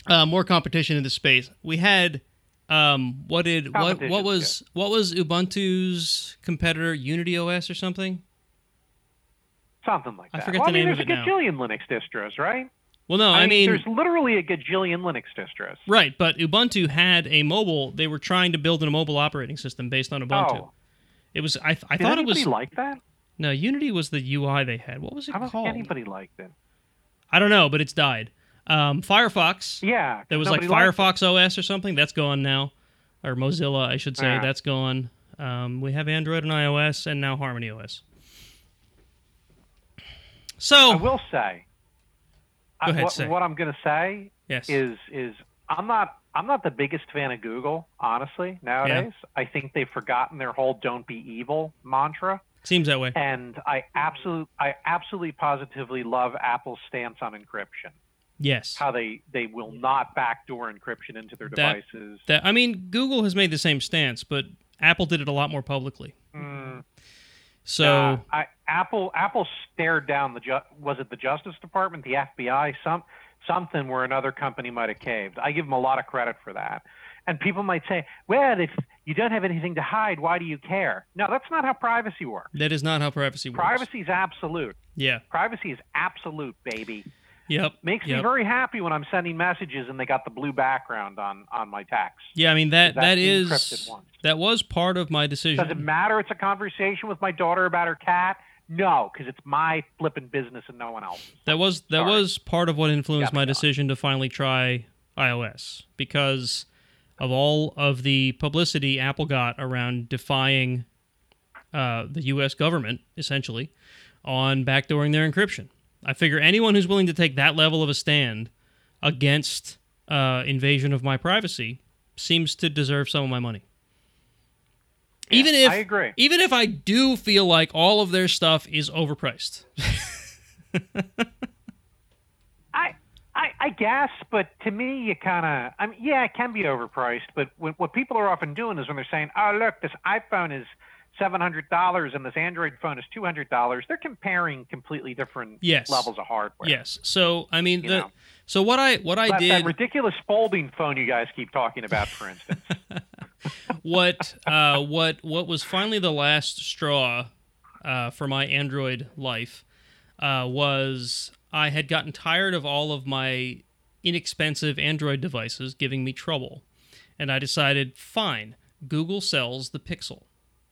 uh, more competition in the space. We had um, what did what what was what was Ubuntu's competitor Unity OS or something? something like that. I forget well, the I mean, name of it There's a now. gajillion Linux distros, right? Well, no, I, mean, there's literally a gajillion Linux distros. right, but Ubuntu had a mobile. They were trying to build a mobile operating system based on Ubuntu. Oh, It was I I did thought it was like that? No Unity was the UI they had. What was it called? I don't called? think anybody liked it. I don't know, but it's died. Um, Firefox. Yeah, There was like Firefox OS or something. That's gone now, or Mozilla, I should say. Yeah. That's gone. Um, we have Android and iOS, and now Harmony OS. So. I will say. I- ahead, what, say. what I'm going to say yes, is is I'm not I'm not the biggest fan of Google, honestly. Nowadays, I think they've forgotten their whole "Don't be evil" mantra, seems that way. and I absolutely I absolutely positively love Apple's stance on encryption. Yes, How they they will not backdoor encryption into their That- devices. that I mean, Google has made the same stance, but Apple did it a lot more publicly. Mm, So nah, I, Apple Apple stared down the ju- was it the Justice Department, the FBI, some something where another company might have caved. I give them a lot of credit for that. And people might say, "Well, if you don't have anything to hide, why do you care?" No, that's not how privacy works. that is not how privacy works. Privacy is absolute. Yeah. Privacy is absolute, baby. Yep. Makes me very happy when I'm sending messages and they got the blue background on on my text. Yeah, I mean that that is that was part of my decision. Does it matter? It's a conversation with my daughter about her cat. No, because it's my flipping business and no one else's. That was that Sorry. was part of what influenced my decision to finally try iOS because of all of the publicity Apple got around defying uh, the U.S. government essentially on backdooring their encryption. I figure anyone who's willing to take that level of a stand against uh, invasion of my privacy seems to deserve some of my money. Yeah, even if I agree. even if I do feel like all of their stuff is overpriced. I, I, guess, but to me, you kind of, I mean, yeah, it can be overpriced, but when, what people are often doing is when they're saying, oh, look, this iPhone is $700 and this Android phone is $200, they're comparing completely different Yes. levels of hardware. Yes. So I mean, the so what I what I That, that ridiculous folding phone you guys keep talking about, for instance. what uh what what was finally the last straw uh, for my Android life uh, was I had gotten tired of all of my inexpensive Android devices giving me trouble, and I decided, fine, Google sells the Pixel.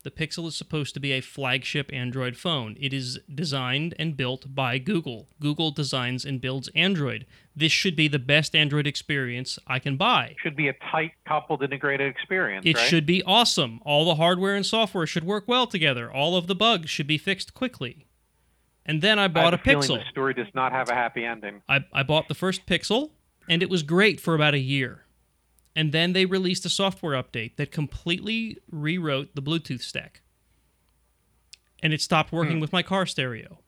The Pixel is supposed to be a flagship Android phone. It is designed and built by Google. Google designs and builds Android. This should be the best Android experience I can buy. Should be a tight coupled integrated experience. It right? should be awesome. All the hardware and software should work well together. All of the bugs should be fixed quickly. And then I bought a Pixel. The story does not have a happy ending. I, I bought the first Pixel, and it was great for about a year. And then they released a software update that completely rewrote the Bluetooth stack. And it stopped working hmm. with my car stereo.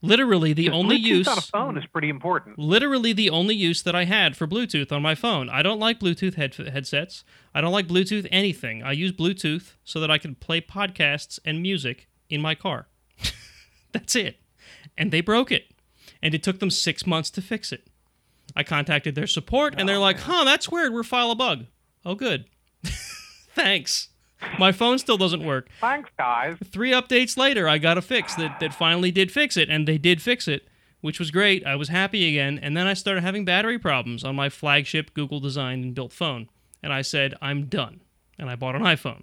Literally the only Bluetooth use on a phone is pretty important. literally the only use that I had for Bluetooth on my phone. I don't like Bluetooth head- headsets. I don't like Bluetooth anything. I use Bluetooth so that I can play podcasts and music in my car. That's it. And they broke it. And it took them six months to fix it. I contacted their support and they're oh, like, huh, that's weird. We're file a bug. Oh, good. Thanks. My phone still doesn't work Thanks, guys. three updates later, I got a fix that, that finally did fix it, and they did fix it, which was great. I was happy again, and then I started having battery problems on my flagship Google designed and built phone. And I said, I'm done. And I bought an iPhone.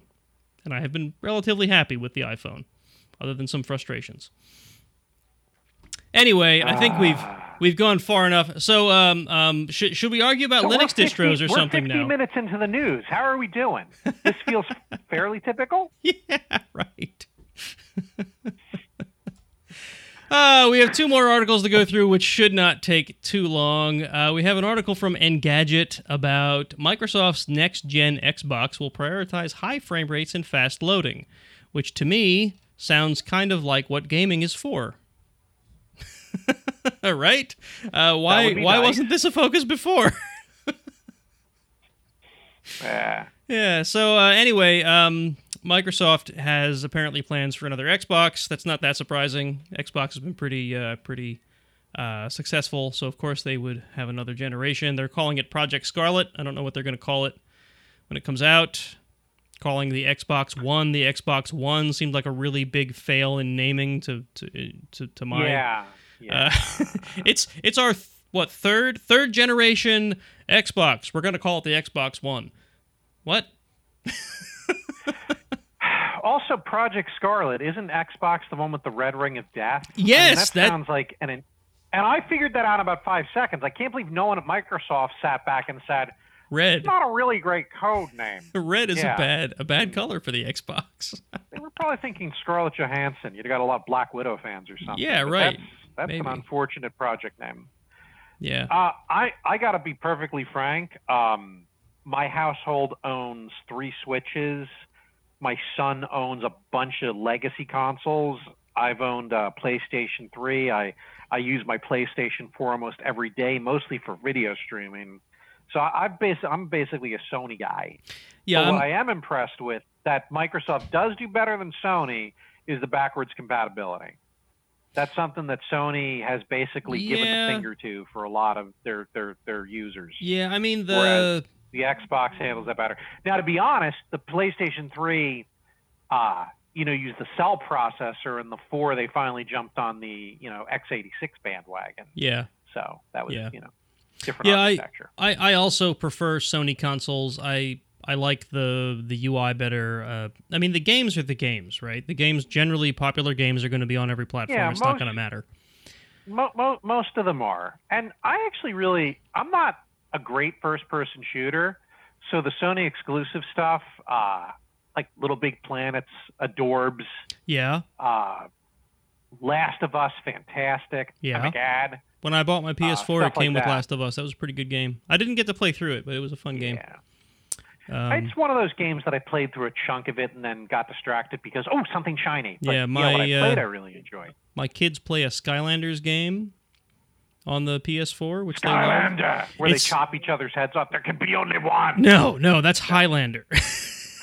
And I have been relatively happy with the iPhone, other than some frustrations. Anyway, I think we've we've gone far enough. So, um, um, should should we argue about So Linux 50 distros or something now? we're something 50 now? minutes into the news. How are we doing? This feels fairly typical. Yeah, right. Uh, we have two more articles to go through, which should not take too long. Uh, we have an article from Engadget about Microsoft's next gen Xbox will prioritize high frame rates and fast loading, which to me sounds kind of like what gaming is for. right? Uh, why why nice. wasn't this a focus before? Yeah. Yeah. So uh, anyway, um, Microsoft has apparently plans for another Xbox. That's not that surprising. Xbox has been pretty uh, pretty uh, successful, so of course they would have another generation. They're calling it Project Scarlet. I don't know what they're going to call it when it comes out. Calling the Xbox One the Xbox One seemed like a really big fail in naming to to to, to my Yeah. Yeah. uh, it's it's our th- what third third generation Xbox. We're gonna call it the Xbox One. What? also, Project Scarlet isn't Xbox the one with the red ring of death? I mean, Yes, that, that- sounds like an. And I figured that out in about five seconds. I can't believe no one at Microsoft sat back and said, Red. "It's not a really great code name." Red is Yeah. a bad a bad color for the Xbox. They were probably thinking Scarlett Johansson. You'd have got a lot of Black Widow fans or something. Yeah, but right. That's, Maybe. an unfortunate project name. yeah. Uh, I I gotta be perfectly frank. Um, my household owns three Switches. My son owns a bunch of legacy consoles. I've owned a PlayStation 3. I I use my PlayStation 4 almost every day, mostly for video streaming. So I, I've bas- I'm basically a Sony guy. Yeah. But what I am impressed with that Microsoft does do better than Sony is the backwards compatibility. That's something that Sony has basically given Yeah. the finger to for a lot of their their their users. yeah. I mean the Whereas- The Xbox handles that better. Now, to be honest, the PlayStation 3, uh, you know, used the cell processor, and the 4 they finally jumped on the you know x86 bandwagon. yeah. So that was Yeah. you know different Yeah, I- I, I also prefer Sony consoles. I I like the the UI better. Uh, I mean, the games are the games, right? The games generally popular games are going to be on every platform. Yeah, it's not going to matter. Mo- mo- most of them are, and I actually really I'm not a great first person shooter, so the Sony exclusive stuff, uh, like Little Big Planets, Adorbs, Yeah. uh, Last of Us, fantastic. Yeah. I'm a gad. When I bought my PS4, it Uh, came like with that. Last of Us. That was a pretty good game. I didn't get to play through it, but it was a fun game. Yeah. Um, it's one of those games that I played through a chunk of it and then got distracted because oh something shiny. But, Yeah, what my, I played uh, I really enjoyed. my kids play a Skylanders game on the PS4, which they love. Skylander, where It's- they chop each other's heads off. There can be only one. No, no, that's Highlander.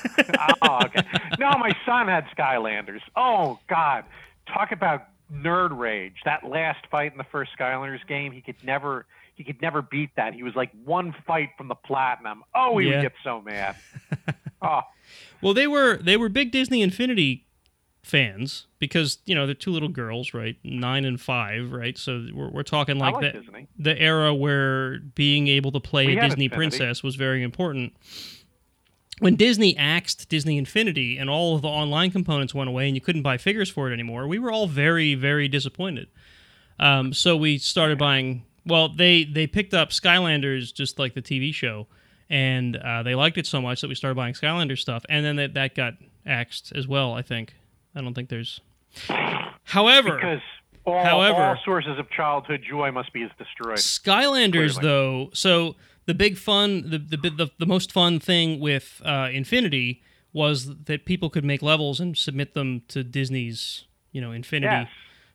oh, okay. No, my son had Skylanders. Oh God, talk about nerd rage. That last fight in the first Skylanders game, he could never, he could never beat that. He was like one fight from the platinum. Oh, he Yeah. would get so mad. Oh, well, they were they were big Disney Infinity fans because you know they're two little girls, right? Nine and five, right? So we're we're talking like, like that Disney. the era where being able to play We a Disney Infinity. princess was very important. when Disney axed Disney Infinity and all of the online components went away and you couldn't buy figures for it anymore, we were all very, very disappointed. Um, so we started buying. Well, they they picked up Skylanders just like the TV show, and uh, they liked it so much that we started buying Skylanders stuff, and then that that got axed as well. I think. I don't think there's. However, Because all, However- all sources of childhood joy must be destroyed. Skylanders, Clearly. though, so the big fun, the the the, the most fun thing with uh, Infinity was that people could make levels and submit them to Disney's, you know, Infinity Yes.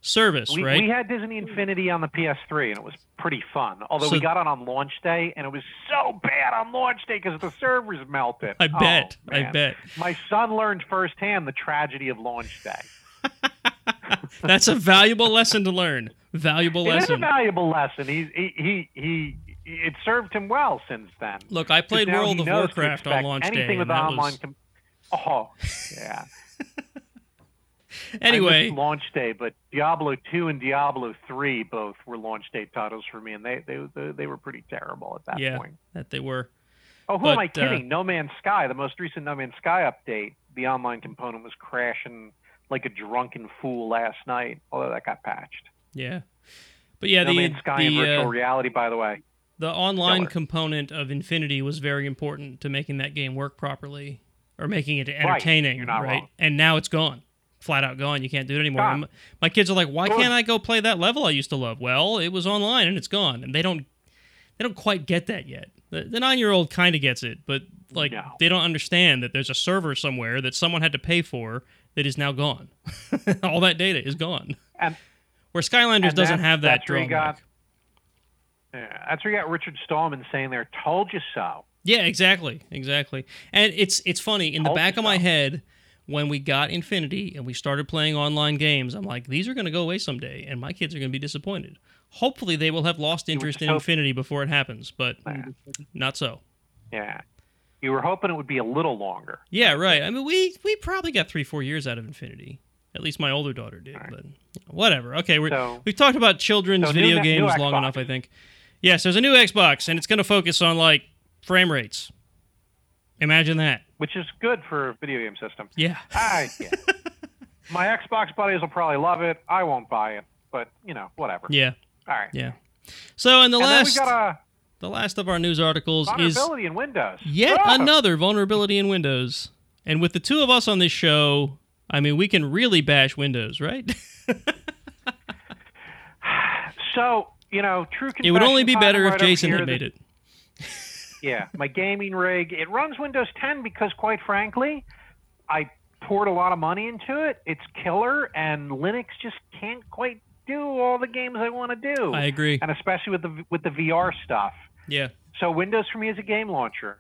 Service, We, right? we had Disney Infinity on the PS3, and it was pretty fun. Although So- we got it on launch day, and it was so bad on launch day because the servers melted. I Oh, bet. I bet. My son learned firsthand the tragedy of launch day. That's a valuable lesson to learn. Valuable lesson. It is a valuable lesson. He, he, he, he, it served him well since then. Look, I played World of Warcraft on launch anything day. with and that online. was- Com- oh, yeah. Anyway, launch day, but Diablo two and Diablo three both were launch day titles for me, and they they they, they were pretty terrible at that yeah, point. that they were. Oh, who am I But, uh, kidding? no Man's Sky, the most recent No Man's Sky update, the online component was crashing like a drunken fool last night. Although that got patched. Yeah, but yeah, no the Man's Sky the virtual uh, reality, by the way. the online Stellar. component of Infinity was very important to making that game work properly or making it entertaining, right? wrong. And now it's gone. Flat out gone. You can't do it anymore. My, kids are like, "Why can't I go play that level I used to love?" Well, it was online and it's gone. And they don't they don't quite get that yet. The, the 9-year-old kind of gets it, but like No. they don't understand that there's a server somewhere that someone had to pay for that is now gone. All that data is gone. And Where Skylanders and doesn't have that that's drawback. got- yeah, that's where you got Richard Stallman saying there, "Told you so." Yeah, exactly, exactly. And it's it's funny in the back of my head when we got Infinity and we started playing online games. I'm like, these are going to go away someday, and my kids are going to be disappointed. Hopefully, they will have lost interest in hope- Infinity before it happens, but Yeah. not so. Yeah, you were hoping it would be a little longer. Yeah, right. I mean, we we probably got three four years out of Infinity. At least my older daughter did, right. but whatever. Okay, we're, So- we've talked about children's So video new games long enough, I think. Yes, there's a new Xbox, and it's going to focus on like frame rates. Imagine that. which is good for a video game system. Yeah. I, yeah. My Xbox buddies will probably love it. I won't buy it, but you know, whatever. Yeah. All right. Yeah. So, in the and last got the last of our news articles a is vulnerability in Windows. yet Ah! another vulnerability in Windows. And with the two of us on this show, I mean, we can really bash Windows, right? So you know, true. it would only be better if right Jason had made it. Yeah, my gaming rig. It runs Windows 10 because, quite frankly, I poured a lot of money into it. It's killer, and Linux just can't quite do all the games I want to do. I agree. and especially with the with the VR stuff. Yeah. So Windows for me is a game launcher.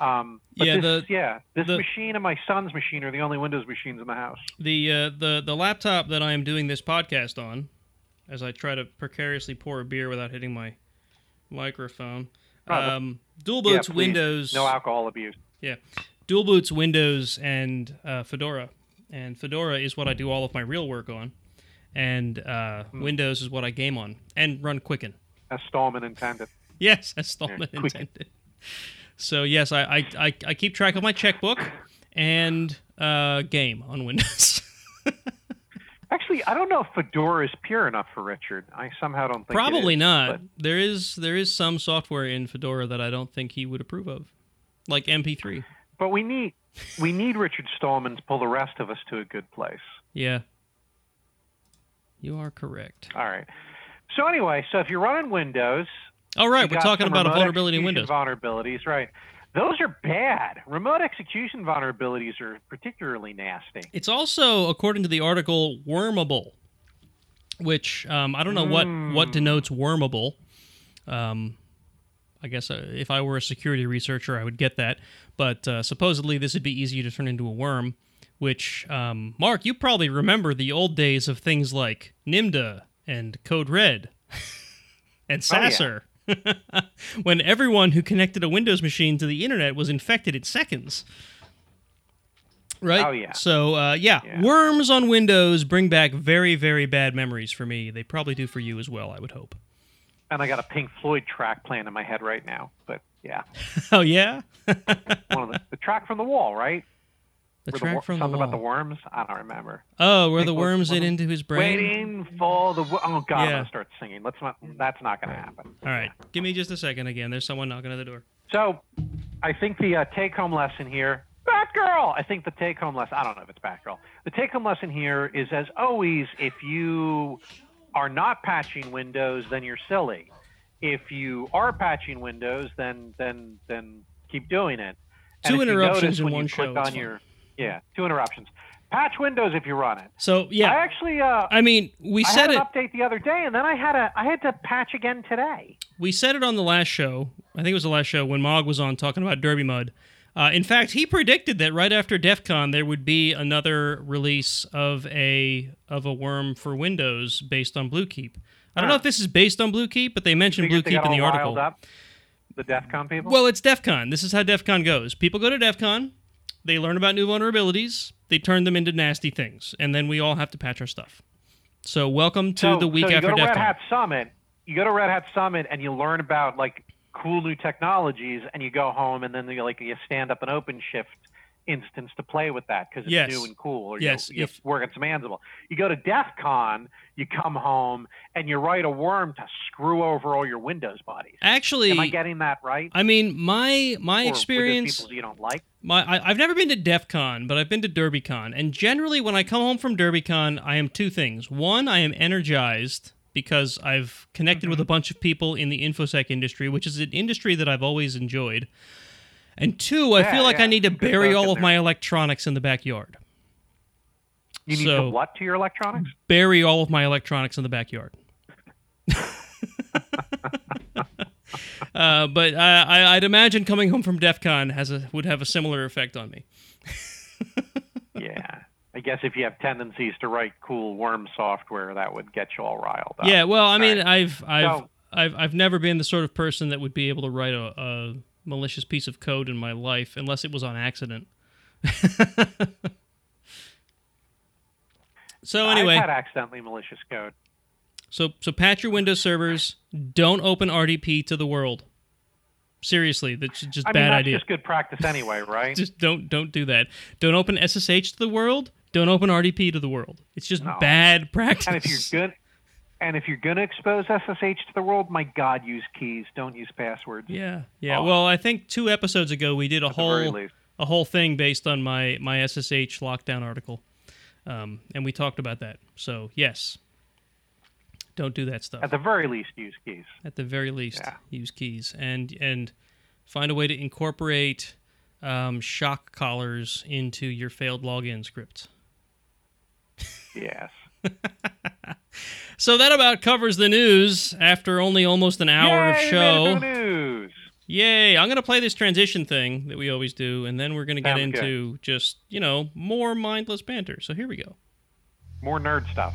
Um, Yeah, this, the- yeah, this the- machine and my son's machine are the only Windows machines in the house. The uh, the the laptop that I am doing this podcast on, as I try to precariously pour a beer without hitting my microphone. Um, dual boots please. Windows. No alcohol abuse. Yeah. Dual boots Windows and uh, Fedora, and Fedora is what I do all of my real work on, and uh, Hmm. Windows is what I game on and run Quicken. As Stallman intended. Yes, as Stallman Yeah, intended. So yes, I, I I I keep track of my checkbook and uh, game on Windows. Actually, I don't know if Fedora is pure enough for Richard. I somehow don't think. Probably is, not. but- There is there is some software in Fedora that I don't think he would approve of, like MP3. But we need we need Richard Stallman to pull the rest of us to a good place. Yeah, you are correct. All right. So anyway, so if you're running Windows, All right, we're talking about a vulnerability in Windows. Vulnerabilities, right? Those are bad. Remote execution vulnerabilities are particularly nasty. It's also, according to the article, wormable, which um, I don't know what what Mm. denotes wormable. Um, I guess uh, if I were a security researcher, I would get that. But uh, supposedly, this would be easy to turn into a worm. Which, um, Mark, you probably remember the old days of things like NIMDA and Code Red and Oh, yeah. When everyone who connected a Windows machine to the internet was infected in seconds. Right? Oh, yeah. So, uh, yeah, Yeah. worms on Windows bring back very, very bad memories for me. They probably do for you as well, I would hope. And I got a Pink Floyd track playing in my head right now. But Yeah, Oh yeah, one of the, the track from the wall, right? The Where track wor- from the something wall. about the worms. I don't remember. oh, where the worms was- into his brain. Waiting for the. wo- Oh God, I'm gonna start singing. Let's not. That's not gonna happen. All right, give me just a second. Again, there's someone knocking at the door. So, I think the uh, take-home lesson here, Batgirl. I think the take-home lesson. I don't know if it's Batgirl. The take-home lesson here is, as always, if you are not patching Windows, then you're silly. If you are patching Windows, then then then keep doing it. And Two interruptions in one show, on your yeah, two interruptions. Patch Windows if you run it. So yeah, I actually uh, I mean, we I said had it. an update the other day, and then I had a I had to patch again today. we said it on the last show. I think it was the last show when Mog was on talking about Derby Mud. Uh, in fact, he predicted that right after DEF CON there would be another release of a of a worm for Windows based on Bluekeep. I don't know if this is based on Bluekeep, but they mentioned Bluekeep in the article. Up, the DEF CON people. Well, it's DEF CON. This is how DEF CON goes. People go to DEF CON, they learn about new vulnerabilities, they turn them into nasty things, and then we all have to patch our stuff. So welcome to so, the week so after DEF Red Hat Summit. You go to Red Hat Summit and you learn about like cool new technologies, and you go home and then you like you stand up an OpenShift instance to play with that because it's Yes. new and cool. Or Yes, you, you if- work some Ansible. You go to DEF CON, you come home and you write a worm to screw over all your Windows bodies. Actually, Am I getting that right? I mean, my my Or experience. people you don't like. My, I, I've never been to DEF CON, but I've been to DerbyCon. And generally, when I come home from DerbyCon, I am two things. One, I am energized because I've connected with mm-hmm. a bunch of people in the InfoSec industry, which is an industry that I've always enjoyed. And two, I Yeah, feel like I need to bury all of my electronics in the backyard. You need So- to what to your electronics? Bury all of my electronics in the backyard. uh, but I, I, I'd imagine coming home from DEF CON has a, would have a similar effect on me. yeah. I guess if you have tendencies to write cool worm software, that would get you all riled up. Yeah, well, I mean, right. I've I've So- I've I've never been the sort of person that would be able to write a, a malicious piece of code in my life unless it was on accident. so I've anyway, had accidentally malicious code. so so patch your Windows servers. Don't open RDP to the world. Seriously, that's just I bad mean, that's idea. just good practice anyway, right? Just don't don't do that. Don't open SSH to the world. Don't open RDP to the world. It's just No. bad practice. and if you're good, and if you're going to expose SSH to the world, my God, use keys. Don't use passwords. Yeah, yeah. Oh. Well, I think two episodes ago we did a At whole a whole thing based on my my SSH lockdown article, um, and we talked about that. So yes, don't do that stuff. At the very least, use keys. At the very least, Yeah. use keys and and find a way to incorporate um, shock collars into your failed login scripts. Yes. So that about covers the news after only almost an hour of Yay, it show. to the news. Yay! I'm gonna play this transition thing that we always do, and then we're gonna get Sounds good. into just you know more mindless banter. So here we go. More nerd stuff.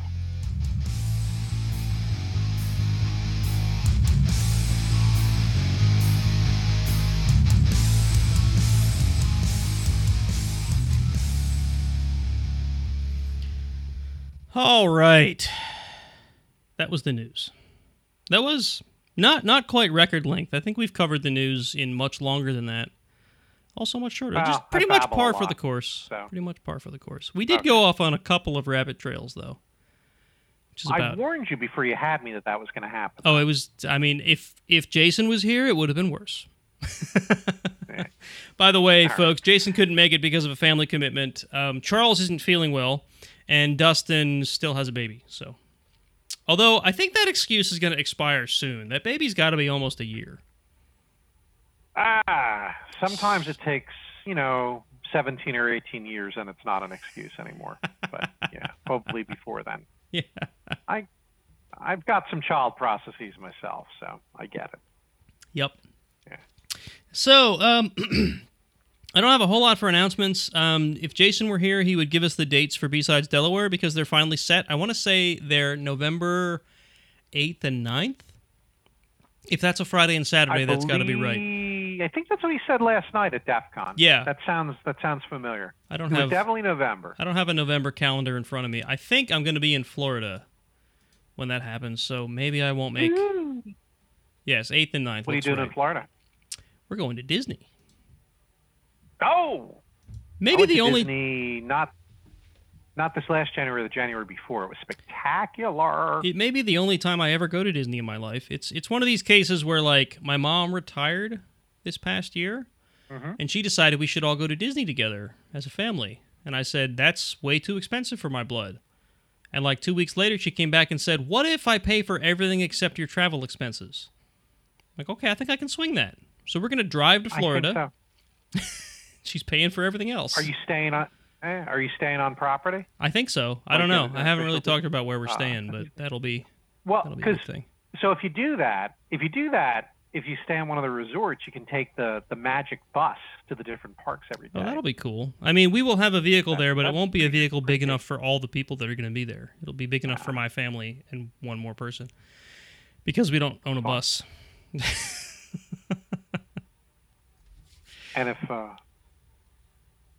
All right, that was the news. That was not not quite record length. I think we've covered the news in much longer than that. Also much shorter. Well, Just pretty I much par a for the course. so. Pretty much par for the course. We did Okay. go off on a couple of rabbit trails though. Which is I warned you before you had me that that was going to happen. Oh, it was. I mean, if if Jason was here, it would have been worse. By the way, folks, Jason couldn't make it because of a family commitment. Um, Charles isn't feeling well, and Dustin still has a baby. So, although I think that excuse is going to expire soon. That baby's got to be almost a year. Ah, sometimes it takes, you know, 17 or 18 years and it's not an excuse anymore. But yeah, hopefully before then. Yeah. I I've got some child processes myself, so I get it. Yep. Yeah. So, um, I don't have a whole lot for announcements. Um, if Jason were here, he would give us the dates for B-Sides Delaware because they're finally set. I want to say they're November 8th and 9th. If that's a Friday and Saturday, I that's got to be right. I think that's what he said last night at DEF CON. Yeah. That sounds that sounds familiar. I don't have definitely November. I don't have a November calendar in front of me. I think I'm going to be in Florida when that happens, so maybe I won't make. Yes, 8th and 9th. What are you doing right. in Florida? We're going to Disney. Oh, Maybe the only Disney, not not this last January, the January before. It was spectacular. it may be the only time I ever go to Disney in my life. It's it's one of these cases where like my mom retired this past year, Mhm. and she decided we should all go to Disney together as a family. And I said that's way too expensive for my blood. And like two weeks later, she came back and said, "What if I pay for everything except your travel expenses?" I'm like, okay, I think I can swing that. So we're gonna drive to I think Florida. She's paying for everything else. Are you staying on? Eh, are you staying on property? I think so. I don't know. I haven't really talked about where we're Ah. staying, but that'll be Well, that'll be a good thing. so if you do that, if you do that, if you stay on one of the resorts, you can take the the magic bus to the different parks every day. Oh, that'll be cool. I mean, we will have a vehicle there, but it won't be a vehicle big enough for all the people that are going to be there. It'll be big enough Ah. for my family and one more person because we don't own a bus. and if uh,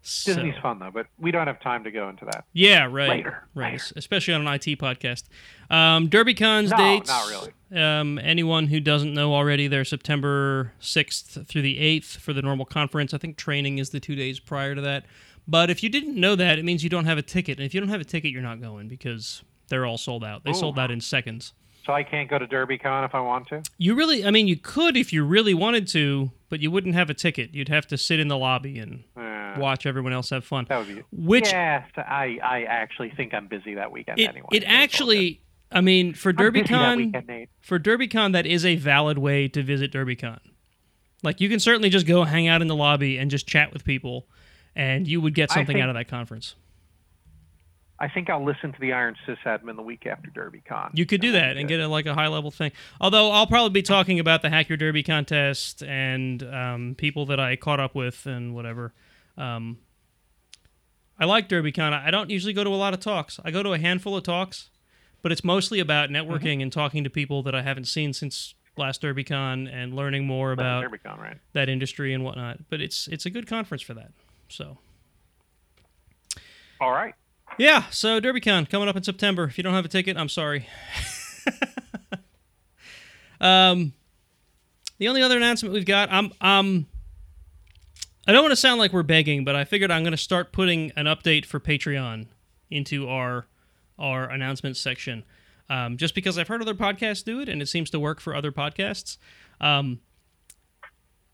So- Disney's fun though, but we don't have time to go into that. yeah, right, Later, right. later. Especially on an IT podcast. Um, DerbyCon's No, dates. not really. Um, anyone who doesn't know already, they're September 6th through the 8th for the normal conference. I think training is the two days prior to that. But if you didn't know that, it means you don't have a ticket. And if you don't have a ticket, you're not going because they're all sold out. They Ooh. sold out in seconds. So I can't go to DerbyCon if I want to. You really, I mean, you could if you really wanted to, but you wouldn't have a ticket. You'd have to sit in the lobby and Watch everyone else have fun. that would be. Which yes, I I actually think I'm busy that weekend it, anyway. it so it's all good. actually, I mean, for that DerbyCon, weekend, for DerbyCon, that is a valid way to visit DerbyCon. Like you can certainly just go hang out in the lobby and just chat with people, and you would get something think- out of that conference. I think I'll listen to the Iron Sysadmin the week after DerbyCon. You could do That'll and good. get a, like a high level thing. Although I'll probably be talking about the Hack Your Derby contest and um, people that I caught up with and whatever. Um, I like DerbyCon. I don't usually go to a lot of talks. I go to a handful of talks, but it's mostly about networking and talking to people that I haven't seen since last DerbyCon and learning more about DerbyCon, right? that industry and whatnot. But it's it's a good conference for that. So All right. yeah, so DerbyCon coming up in September. If you don't have a ticket, I'm sorry. um, the only other announcement we've got, I'm um, I don't want to sound like we're begging, but I figured I'm going to start putting an update for Patreon into our our announcements section, um, just because I've heard other podcasts do it and it seems to work for other podcasts. Um,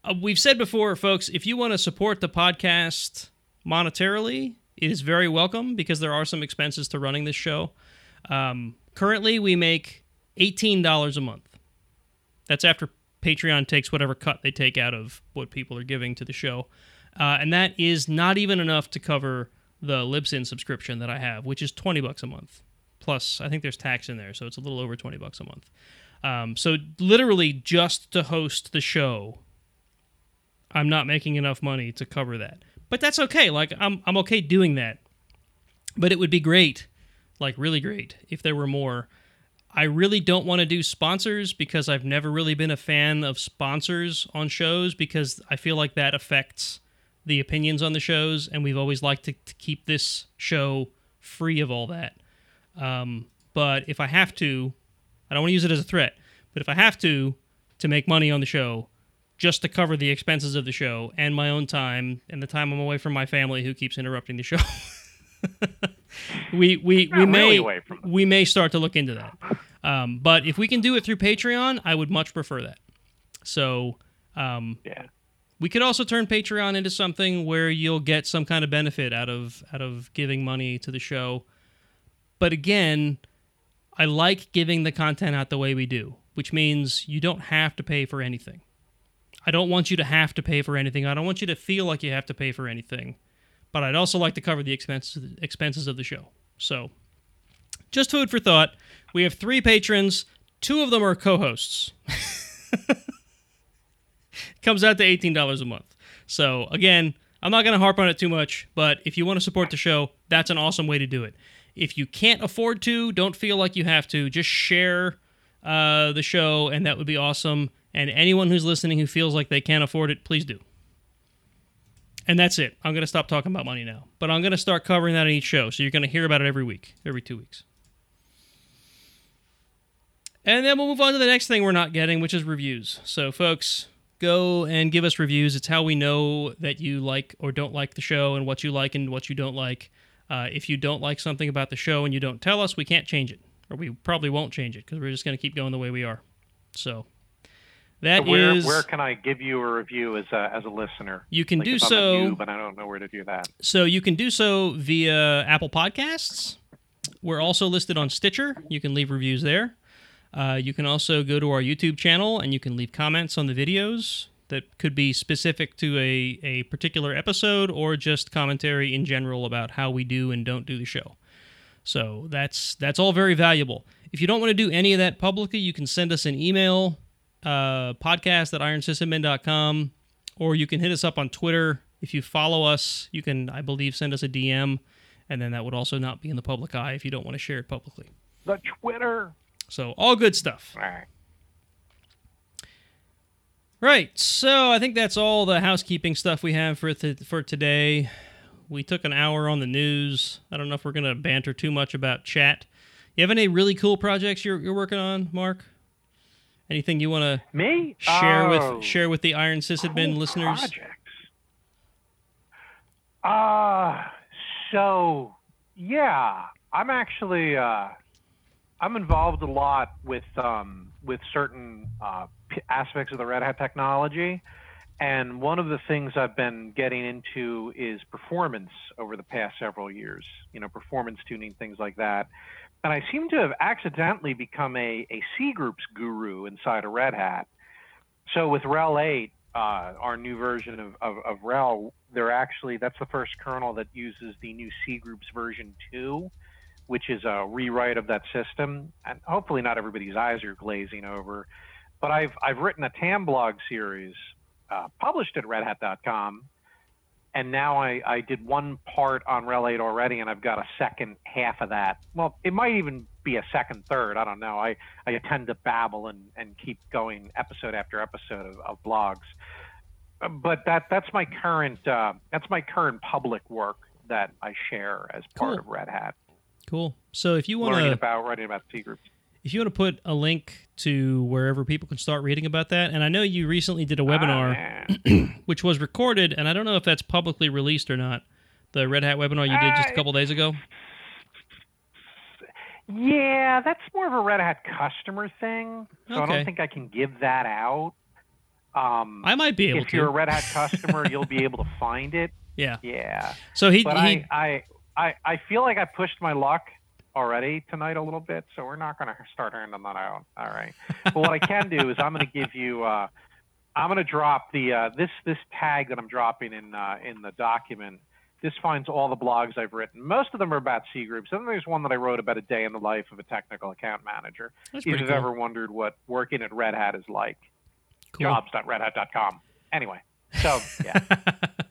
uh, we've said before, folks, if you want to support the podcast monetarily, it is very welcome because there are some expenses to running this show. Um, currently, we make $18 a month. That's after Patreon takes whatever cut they take out of what people are giving to the show. Uh, and that is not even enough to cover the Libsyn subscription that I have, which is 20 bucks a month. Plus, I think there's tax in there, so it's a little over 20 bucks a month. Um, so literally just to host the show, I'm not making enough money to cover that. But that's okay. Like I'm I'm okay doing that. But it would be great, like really great, if there were more. I really don't want to do sponsors because I've never really been a fan of sponsors on shows because I feel like that affects the opinions on the shows, and we've always liked to, to keep this show free of all that. Um, but if I have to, I don't want to use it as a threat, but if I have to, to make money on the show, just to cover the expenses of the show and my own time and the time I'm away from my family who keeps interrupting the show. we we we may them. we may start to look into that. Um, but if we can do it through Patreon, I would much prefer that. So um, Yeah. we could also turn Patreon into something where you'll get some kind of benefit out of out of giving money to the show. But again, I like giving the content out the way we do, which means you don't have to pay for anything. I don't want you to have to pay for anything. I don't want you to feel like you have to pay for anything. But I'd also like to cover the expenses expenses of the show. So, just food for thought. We have three patrons. Two of them are co-hosts. Comes out to eighteen dollars a month. So again, I'm not going to harp on it too much. But if you want to support the show, that's an awesome way to do it. If you can't afford to, don't feel like you have to. Just share uh, the show, and that would be awesome. And anyone who's listening who feels like they can't afford it, please do. And that's it. I'm going to stop talking about money now. But I'm going to start covering that in each show. So you're going to hear about it every week, every two weeks. And then we'll move on to the next thing we're not getting, which is reviews. So, folks, go and give us reviews. It's how we know that you like or don't like the show and what you like and what you don't like. Uh, if you don't like something about the show and you don't tell us, we can't change it, or we probably won't change it because we're just going to keep going the way we are. So that So where is- where can I give you a review as a as a listener? you can Like do if I'm a so. noob and I don't know where to do that. So you can do so via Apple Podcasts. We're also listed on Stitcher. You can leave reviews there. Uh, you can also go to our YouTube channel and you can leave comments on the videos that could be specific to a, a particular episode or just commentary in general about how we do and don't do the show. So that's that's all very valuable. If you don't want to do any of that publicly, you can send us an email, uh, podcast at ironsysadmin.com, or you can hit us up on Twitter. If you follow us, you can, I believe, send us a DM, and then that would also not be in the public eye if you don't want to share it publicly. The Twitter. So all good stuff. All right. Right. So I think that's all the housekeeping stuff we have for th- for today. We took an hour on the news. I don't know if we're gonna banter too much about chat. You have any really cool projects you're, you're working on, Mark? Anything you want to Me? share Oh, with share with the Iron Sysadmin cool listeners? Projects. Uh, so yeah, I'm actually uh, I'm involved a lot with um, with certain uh, p- aspects of the Red Hat technology, and one of the things I've been getting into is performance over the past several years. You know, performance tuning, things like that. And I seem to have accidentally become a, a C groups guru inside of Red Hat. So with RHEL 8, uh, our new version of, of, of RHEL, they're actually, that's the first kernel that uses the new C groups version 2, which is a rewrite of that system. And hopefully not everybody's eyes are glazing over. But I've, I've written a TAM blog series uh, published at redhat.com. And now I, I did one part on RHEL 8 already, and I've got a second half of that. Well, it might even be a second third. I don't know. I, I tend to babble and, and keep going episode after episode of, of blogs. But that that's my current uh, that's my current public work that I share as part Cool. of Red Hat. Cool. So if you want Learning to about writing about C groups. If you want to put a link to wherever people can start reading about that, and I know you recently did a webinar. Ah, which was recorded, and I don't know if that's publicly released or not. The Red Hat webinar you did just a Uh, couple days ago. yeah, that's more of a Red Hat customer thing. So I don't think I can give that out. Um, I might be able to. if you're a. Red Hat customer, you'll be able to find it. Yeah. Yeah. So he, he I, I, I, I feel like I pushed my luck already tonight a little bit, so we're not going to start handing that out. All right. But what I can do is I'm going to give you. Uh, I'm going to drop the uh, this this tag that I'm dropping in uh, in the document. This finds all the blogs I've written. Most of them are about C groups. And there's one that I wrote about a day in the life of a technical account manager. that's If you've cool. ever wondered what working at Red Hat is like, cool. jobs.redhat.com. Anyway, so yeah,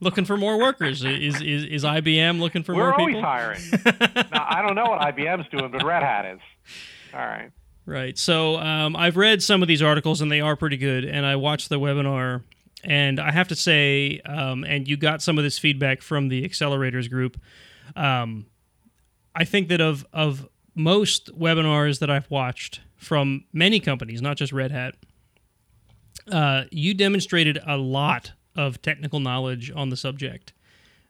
looking for more workers. Is is is IBM looking for we're more always people? hiring. now, I don't know what IBM's doing, but Red Hat is. All right. Right. So um, I've read some of these articles and they are pretty good. And I watched the webinar, and I have to say, um, and you got some of this feedback from the accelerators group. Um, I think that of of most webinars that I've watched from many companies, not just Red Hat, uh, you demonstrated a lot of technical knowledge on the subject.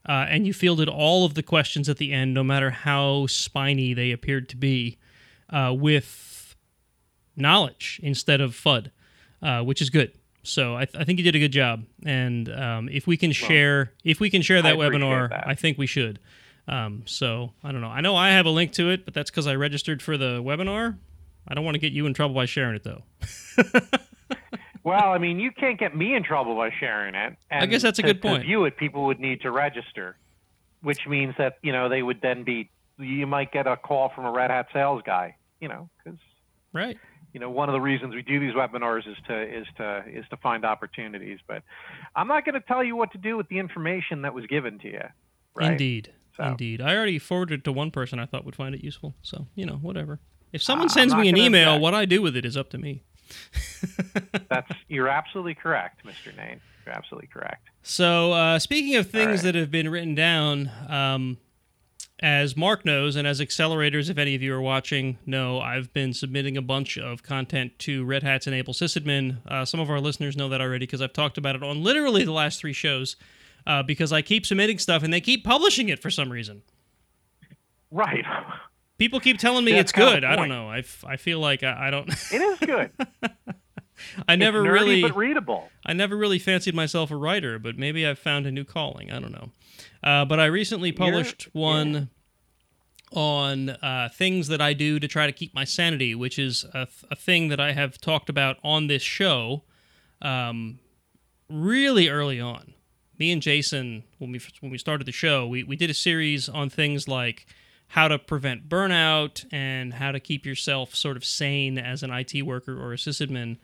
Uh, and you fielded all of the questions at the end, no matter how spiny they appeared to be, uh, with knowledge instead of FUD, uh, which is good. So I, th- I think you did a good job. And um, if we can share, if we can share that appreciate webinar, that. I think we should. Um, so I don't know. I know I have a link to it, but that's because I registered for the webinar. I don't want to get you in trouble by sharing it though. Well, I mean, you can't get me in trouble by sharing it. And I guess that's a to- good To point. view it, people would need to register, which means that you know they would then be. You might get a call from a Red Hat sales guy. You know, because Right. you know one of the reasons we do these webinars is to is to is to find opportunities. But I'm not going to tell you what to do with the information that was given to you. Right? Indeed. So- Indeed. I already forwarded it to one person I thought would find it useful. So, you know, whatever. If uh, someone I'm sends me an email, object. what I do with it is up to me. That's you're absolutely correct, Mr. Nate. You're absolutely correct. So, uh, speaking of things right. that have been written down, um, as Mark knows, and as accelerators, if any of you are watching, know, I've been submitting a bunch of content to Red Hat's Enable Sysadmin. Uh, some of our listeners know that already because I've talked about it on literally the last three shows. Uh, because I keep submitting stuff and they keep publishing it for some reason. Right. People keep telling me Yeah, it's that's kind of good. I don't point. know. I, f- I feel like I, I don't. It is good. I never it's nerdy, really. but readable. I never really fancied myself a writer, but maybe I've found a new calling. I don't know. Uh, but I recently published one on uh, things that I do to try to keep my sanity, which is a, th- a thing that I have talked about on this show um, really early on. Me and Jason, when we when we started the show, we, we did a series on things like how to prevent burnout and how to keep yourself sort of sane as an IT worker or a sysadmin.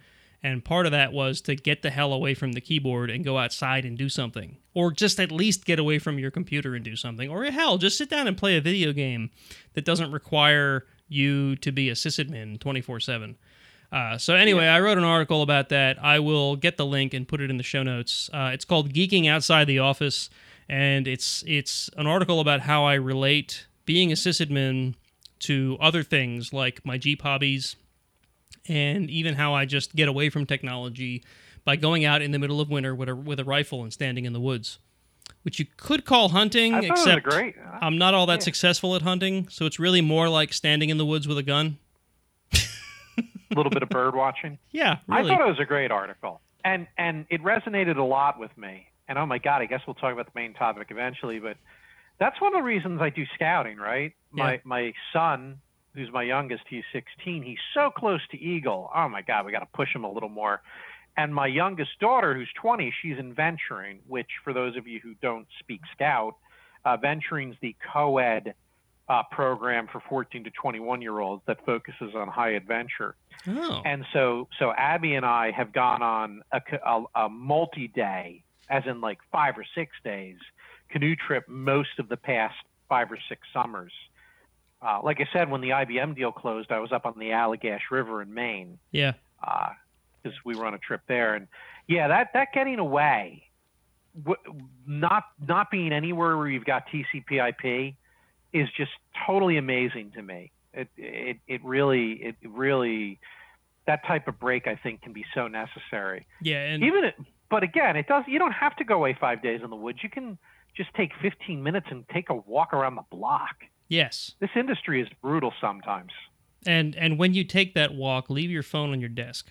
And part of that was to get the hell away from the keyboard and go outside and do something. Or just at least get away from your computer and do something. Or hell, just sit down and play a video game that doesn't require you to be a sysadmin 24 7. Uh, so anyway, I wrote an article about that. I will get the link and put it in the show notes. Uh, it's called "Geeking Outside the Office," and it's it's an article about how I relate being a sysadmin to other things like my Jeep hobbies, and even how I just get away from technology by going out in the middle of winter with a with a rifle and standing in the woods, which you could call hunting, except. I'm not all that Yeah. successful at hunting. So it's really more like standing in the woods with a gun. a little bit of bird watching. Yeah, I thought it was a great article, and and it resonated a lot with me. And oh my god, I guess we'll talk about the main topic eventually, but that's one of the reasons I do scouting. Right, my Yeah. my son, who's my youngest, he's 16. He's so close to Eagle. Oh my god, we got to push him a little more. And my youngest daughter, who's 20, she's in venturing, which for those of you who don't speak scout, uh, venturing's the co-ed uh, program for 14 to 21 year olds that focuses on high adventure. Oh. And so, so Abby and I have gone on a, a, a multi-day, as in like five or six days, canoe trip most of the past five or six summers. Uh, like I said, when the IBM deal closed, I was up on the Allagash River in Maine yeah. because we were on a trip there. And yeah, that that getting away, w- not not being anywhere where you've got TCP/IP, is just totally amazing to me. It it it really it really that type of break I think can be so necessary. Yeah, and Even it, but again, it does. You don't have to go away five days in the woods. You can just take 15 minutes and take a walk around the block. yes. This industry is brutal sometimes. And and when you take that walk, leave your phone on your desk.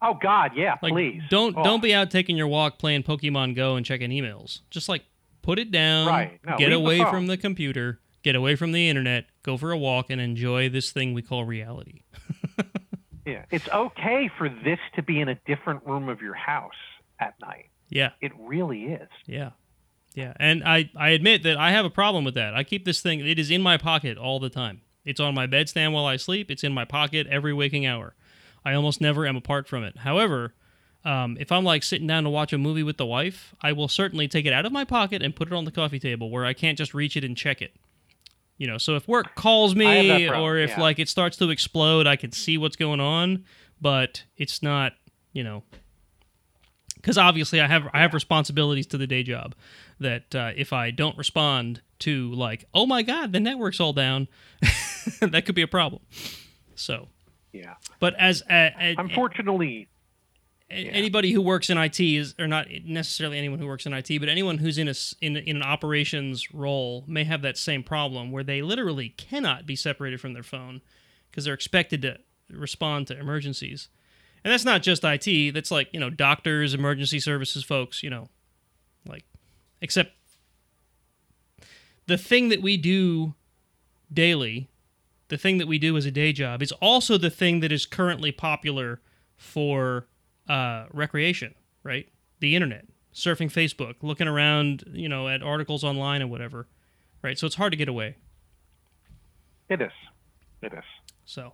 Oh God, yeah, Like please. don't Oh. don't be out taking your walk playing Pokemon Go and checking emails. Just like put it down, Right. No, get leave the away from the computer, get away from the internet, go for a walk and enjoy this thing we call reality. Yeah, it's okay for this to be in a different room of your house at night. Yeah. It really is. Yeah. Yeah. And I, I admit that I have a problem with that. I keep this thing, it is in my pocket all the time. It's on my bedstand while I sleep. It's in my pocket every waking hour. I almost never am apart from it. However, um, if I'm like sitting down to watch a movie with the wife, I will certainly take it out of my pocket and put it on the coffee table where I can't just reach it and check it. You know, so if work calls me problem, or if yeah. like it starts to explode, I can see what's going on, but it's not, you know, because obviously I have I have responsibilities to the day job that uh, if I don't respond to like oh my god the network's all down that could be a problem. So, Yeah. but as a, a- Unfortunately, a- anybody who works in IT is or not necessarily anyone who works in IT, but anyone who's in a in, in an operations role may have that same problem where they literally cannot be separated from their phone because they're expected to respond to emergencies. And that's not just IT, that's like, you know, doctors, emergency services folks, you know, like except the thing that we do daily, the thing that we do as a day job is also the thing that is currently popular for uh, recreation, right? The internet, surfing Facebook, looking around, you know, at articles online and whatever, right? So it's hard to get away. it is. It is. So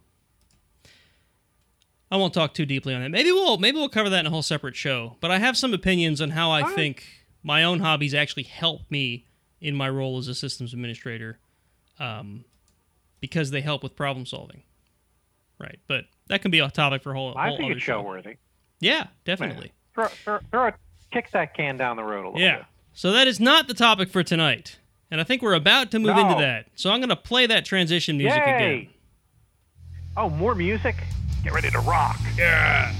I won't talk too deeply on that. Maybe we'll maybe we'll cover that in a whole separate show. But I have some opinions on how I All right. think my own hobbies actually help me in my role as a systems administrator, um, because they help with problem solving. Right, but that can be a topic for a whole. I whole think other it's show worthy. Yeah, definitely. Throw, throw, throw, kick that can down the road a little Yeah. bit. So that is not the topic for tonight. And I think we're about to move into that. So I'm going to play that transition music Yay! again. Oh, more music? Get ready to rock. Yeah.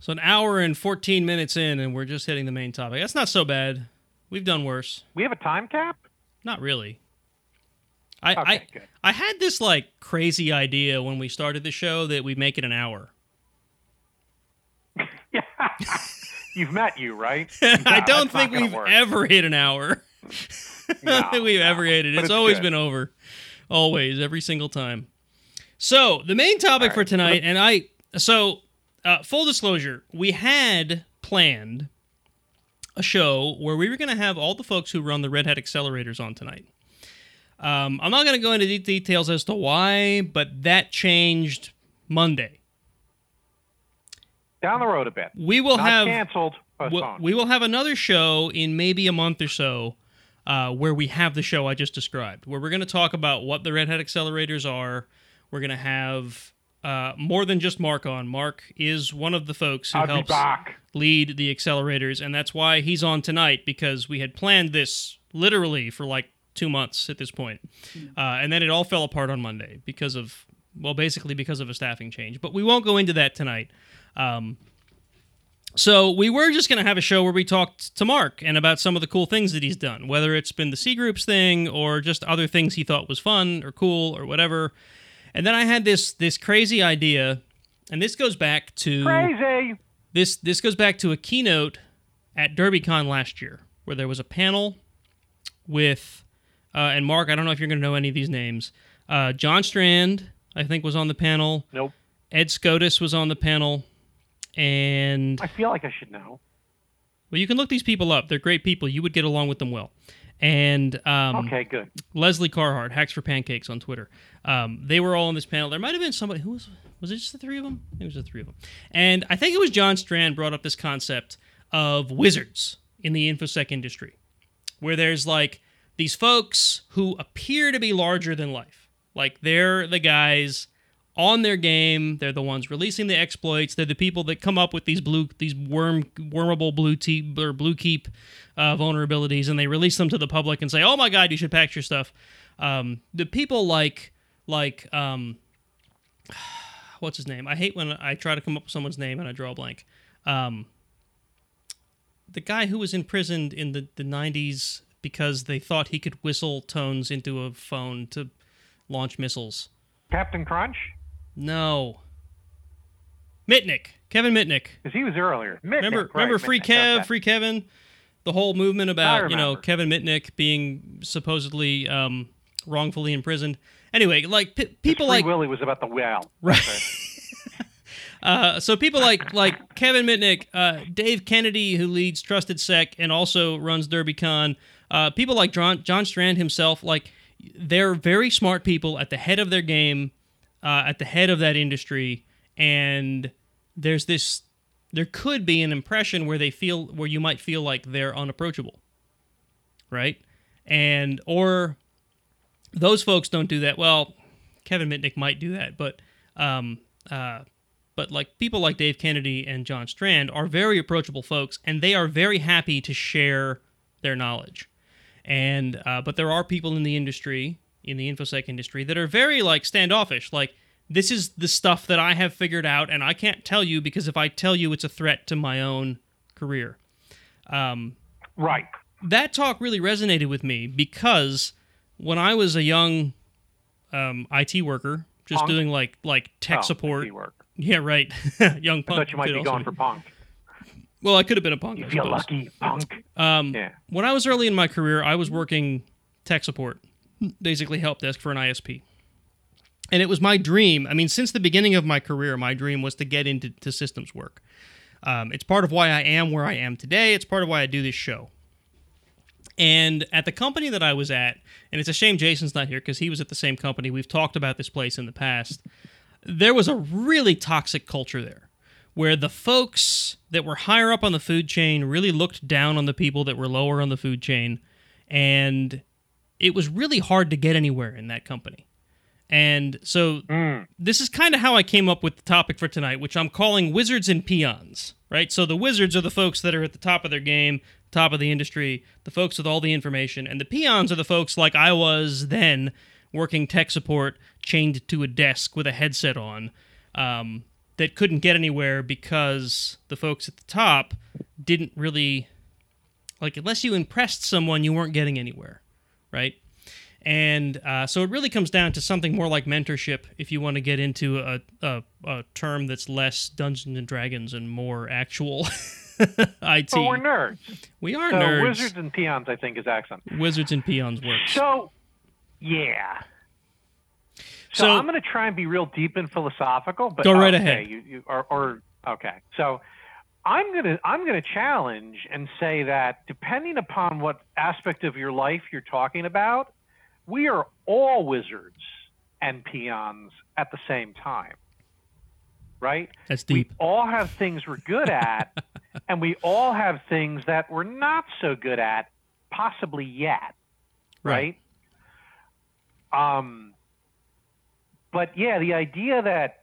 So an hour and 14 minutes in, and we're just hitting the main topic. That's not so bad. We've done worse. We have a time cap? Not really. I Okay, I, good. I had this like crazy idea when we started the show that we'd make it an hour. You've met you, right? I don't think we've work. ever hit an hour. I don't No, think we've no, ever hit it. It's it's always good. been over. Always, every single time. So the main topic All for tonight, and I so uh, full disclosure, we had planned a show where we were going to have all the folks who run the Red Hat accelerators on tonight. Um, I'm not going to go into de- details as to why, but that changed Monday. Down the road a bit. We will Not have canceled, we- postponed. we will have another show in maybe a month or so uh, where we have the show I just described, where we're going to talk about what the Red Hat accelerators are. We're going to have uh, more than just Mark on. Mark is one of the folks who I'll helps lead the accelerators, and that's why he's on tonight because we had planned this literally for like two months at this point. Uh, and then it all fell apart on Monday because of, well, basically because of a staffing change. But we won't go into that tonight. Um, so we were just going to have a show where we talked to Mark and about some of the cool things that he's done, whether it's been the C groups thing or just other things he thought was fun or cool or whatever. And then I had this this crazy idea, and this goes back to Crazy. this this goes back to a keynote at DerbyCon last year, where there was a panel with uh, and Mark. I don't know if you're going to know any of these names. Uh, John Strand, I think, was on the panel. Nope. Ed Skoudis was on the panel, and I feel like I should know. well, you can look these people up. They're great people. You would get along with them well. And um, Okay, good. Lesley Carhart, Hacks for Pancakes on Twitter. Um, they were all on this panel. There might have been somebody who was was it just the three of them? It was the three of them. And I think it was John Strand brought up this concept of wizards in the infosec industry, where there's like these folks who appear to be larger than life. Like they're the guys on their game. They're the ones releasing the exploits. They're the people that come up with these blue, these worm, wormable blue teep or BlueKeep uh, vulnerabilities, and they release them to the public and say, "Oh my God, you should patch your stuff." Um, the people like, like, um, what's his name? I hate when I try to come up with someone's name and I draw a blank. Um, the guy who was imprisoned in the, the 90s because they thought he could whistle tones into a phone to launch missiles. Captain Crunch? No. Mitnick. Kevin Mitnick. Because he was earlier. Mitnick, Remember right, remember Free Mitnick, Kev, okay. Free Kevin? The whole movement about, you know. Kevin Mitnick being supposedly um, wrongfully imprisoned. Anyway, like p- people like Willy was about the whale. Right. Uh, so people like like Kevin Mitnick, uh, Dave Kennedy, who leads TrustedSec and also runs DerbyCon, uh, people like John, John Strand himself, like they're very smart people at the head of their game, uh, at the head of that industry, and there's this, there could be an impression where they feel where you might feel like they're unapproachable, right? And or those folks don't do that. Well, Kevin Mitnick might do that, but um, uh, but like people like Dave Kennedy and John Strand are very approachable folks, and they are very happy to share their knowledge. And uh, but there are people in the industry, in the infosec industry, that are very like standoffish. Like this is the stuff that I have figured out, and I can't tell you because if I tell you, it's a threat to my own career. Um, Right. that talk really resonated with me because when I was a young um, IT worker, just doing like like tech Oh, support, yeah, right, young I punk. thought you might be going for punk. Well, I could have been a punk. You I feel lucky, punk. Um, Yeah. When I was early in my career, I was working tech support, basically help desk for an ISP. And it was my dream. I mean, since the beginning of my career, my dream was to get into to systems work. Um, it's part of why I am where I am today. It's part of why I do this show. And at the company that I was at, and it's a shame Jason's not here because he was at the same company. We've talked about this place in the past. There was a really toxic culture there where the folks that were higher up on the food chain really looked down on the people that were lower on the food chain. And it was really hard to get anywhere in that company. And so Mm. this is kind of how I came up with the topic for tonight, which I'm calling wizards and peons, right? So the wizards are the folks that are at the top of their game, top of the industry, the folks with all the information, and the peons are the folks like I was then, working tech support, chained to a desk with a headset on, um, that couldn't get anywhere because the folks at the top didn't really like unless you impressed someone, you weren't getting anywhere, right? And uh, so it really comes down to something more like mentorship if you want to get into a, a, a term that's less Dungeons and Dragons and more actual IT. But we're nerds. we are So nerds. wizards and peons, I think, is excellent. Wizards and peons works. So, yeah. So, So- I'm going to try and be real deep and philosophical, but Go right okay, ahead. You, you or, or okay. So I'm gonna I'm gonna challenge and say that depending upon what aspect of your life you're talking about, we are all wizards and peons at the same time. Right? That's deep. We all have things we're good at, and we all have things that we're not so good at, possibly yet right? Um, but yeah, the idea that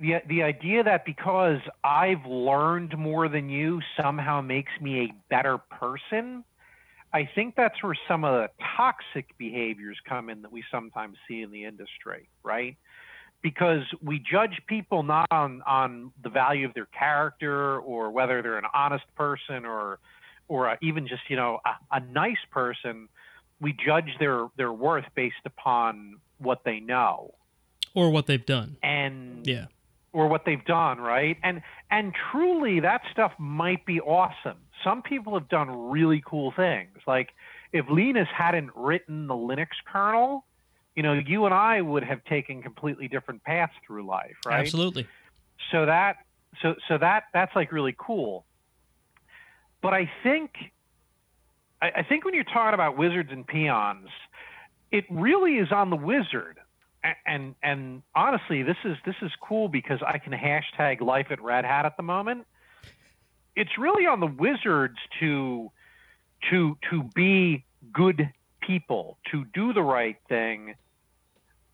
the the idea that because I've learned more than you somehow makes me a better person. I think that's where some of the toxic behaviors come in that we sometimes see in the industry, right? Because we judge people not on, on the value of their character or whether they're an honest person or or even just you know a, a nice person we judge their their worth based upon what they know Or what they've done. and Yeah. Or what they've done right? And and truly that stuff might be awesome. Some people have done really cool things. Like if linus hadn't written the linux kernel you know you and i would have taken completely different paths through life right? Absolutely. so that so so that that's like really cool. But i think I, I think when you're talking about wizards and peons it really is on the wizard and and honestly this is this is cool because i can hashtag life at red hat at the moment it's really on the wizards to to to be good people to do the right thing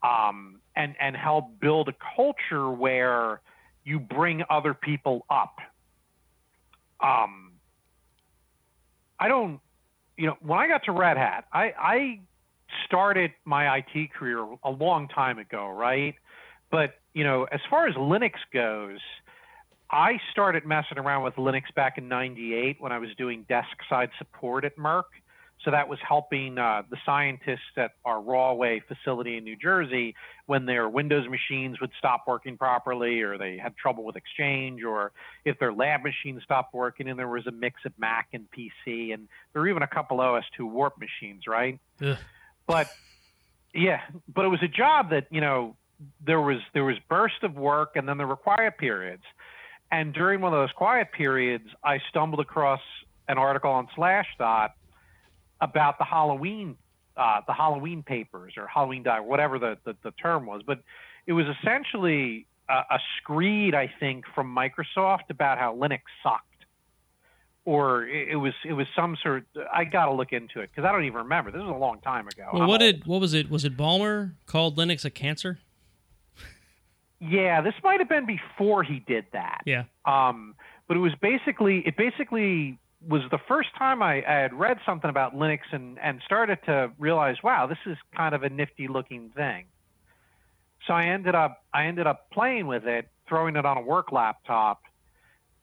um, and and help build a culture where you bring other people up. Um, I don't, you know, when I got to Red Hat, I, I started my IT career a long time ago, right? But you know, as far as Linux goes, I started messing around with Linux back in '98 when I was doing desk side support at Merck. So that was helping uh, the scientists at our Rahway facility in New Jersey when their Windows machines would stop working properly, or they had trouble with Exchange, or if their lab machines stopped working, and there was a mix of Mac and PC, and there were even a couple OS/2 Warp machines, right? Ugh. But yeah, but it was a job that you know there was there was burst of work, and then there were quiet periods. And during one of those quiet periods, I stumbled across an article on Slashdot about the Halloween, uh, the Halloween papers or Halloween die, whatever the, the, the term was. But it was essentially a, a screed, I think, from Microsoft about how Linux sucked. Or it, was it was some sort. I got to look into it because I don't even remember. This was a long time ago. Well, I'm what old. did what was it? Was it Ballmer called Linux a cancer? Yeah, this might have been before he did that. Yeah. Um, but it was basically it basically was the first time I, I had read something about Linux and and started to realize, wow, this is kind of a nifty looking thing. So I ended up I ended up playing with it, throwing it on a work laptop.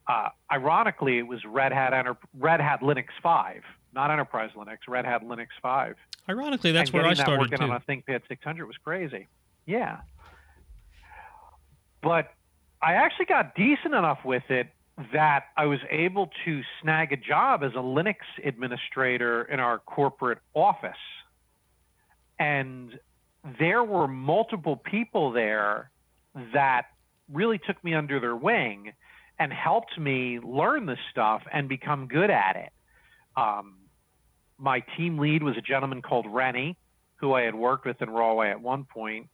Uh, ironically, it was Red Hat Enter- Red Hat Linux 5, not Enterprise Linux, Red Hat Linux 5 Ironically, that's and where I getting that started working too. on a ThinkPad 600 was crazy. Yeah. But I actually got decent enough with it that I was able to snag a job as a Linux administrator in our corporate office. And there were multiple people there that really took me under their wing and helped me learn this stuff and become good at it. Um, my team lead was a gentleman called Rennie, who I had worked with in Rahway at one point.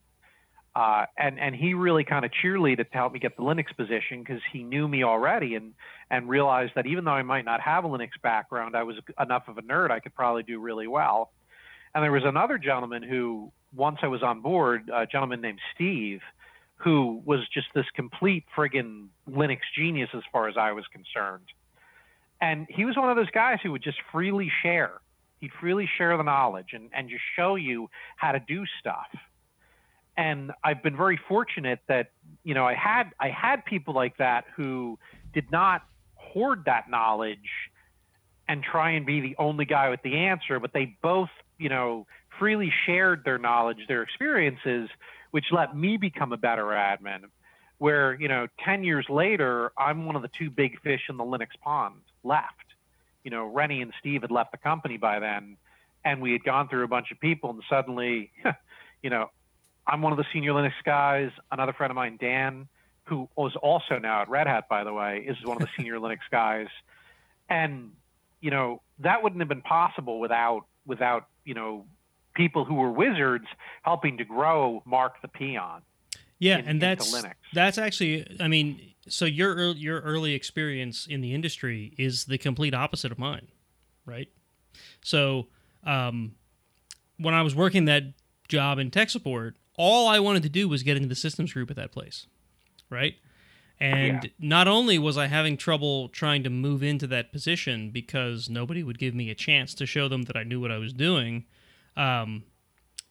Uh, and and he really kind of cheerleaded to help me get the Linux position because he knew me already and and realized that even though I might not have a Linux background, I was enough of a nerd I could probably do really well. And there was another gentleman who once I was on board, a gentleman named Steve, who was just this complete friggin' Linux genius as far as I was concerned. And he was one of those guys who would just freely share. He'd freely share the knowledge and, and just show you how to do stuff. And I've been very fortunate that, you know, I had I had people like that who did not hoard that knowledge and try and be the only guy with the answer, but they both, you know, freely shared their knowledge, their experiences, which let me become a better admin. Where, you know, 10 years later, I'm one of the two big fish in the Linux pond left. You know, Rennie and Steve had left the company by then, and we had gone through a bunch of people, and suddenly, you know, I'm one of the senior Linux guys. Another friend of mine, Dan, who was also now at Red Hat, by the way, is one of the senior Linux guys. And, you know, that wouldn't have been possible without, without, you know, people who were wizards helping to grow Mark the Peon. Yeah, in, and that's that's actually, I mean, so your your early experience in the industry is the complete opposite of mine, right? So, um, when I was working that job in tech support, all I wanted to do was get into the systems group at that place, right? And yeah. not only was I having trouble trying to move into that position because nobody would give me a chance to show them that I knew what I was doing, um,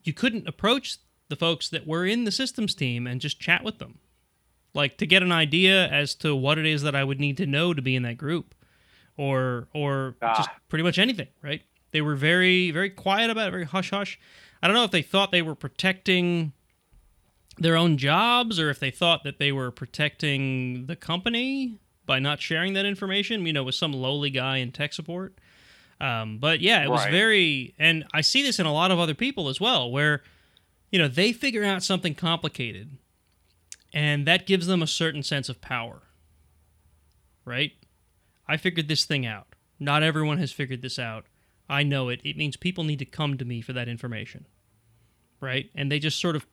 you couldn't approach the folks that were in the systems team and just chat with them, like to get an idea as to what it is that I would need to know to be in that group, or or ah. just pretty much anything. Right? They were very very quiet about it, very hush hush. I don't know if they thought they were protecting their own jobs or if they thought that they were protecting the company by not sharing that information. You know, with some lowly guy in tech support. Um, but yeah, it was right. very, and I see this in a lot of other people as well, where you know they figure out something complicated, and that gives them a certain sense of power. Right? I figured this thing out. Not everyone has figured this out. I know it. It means people need to come to me for that information. Right? And they just sort of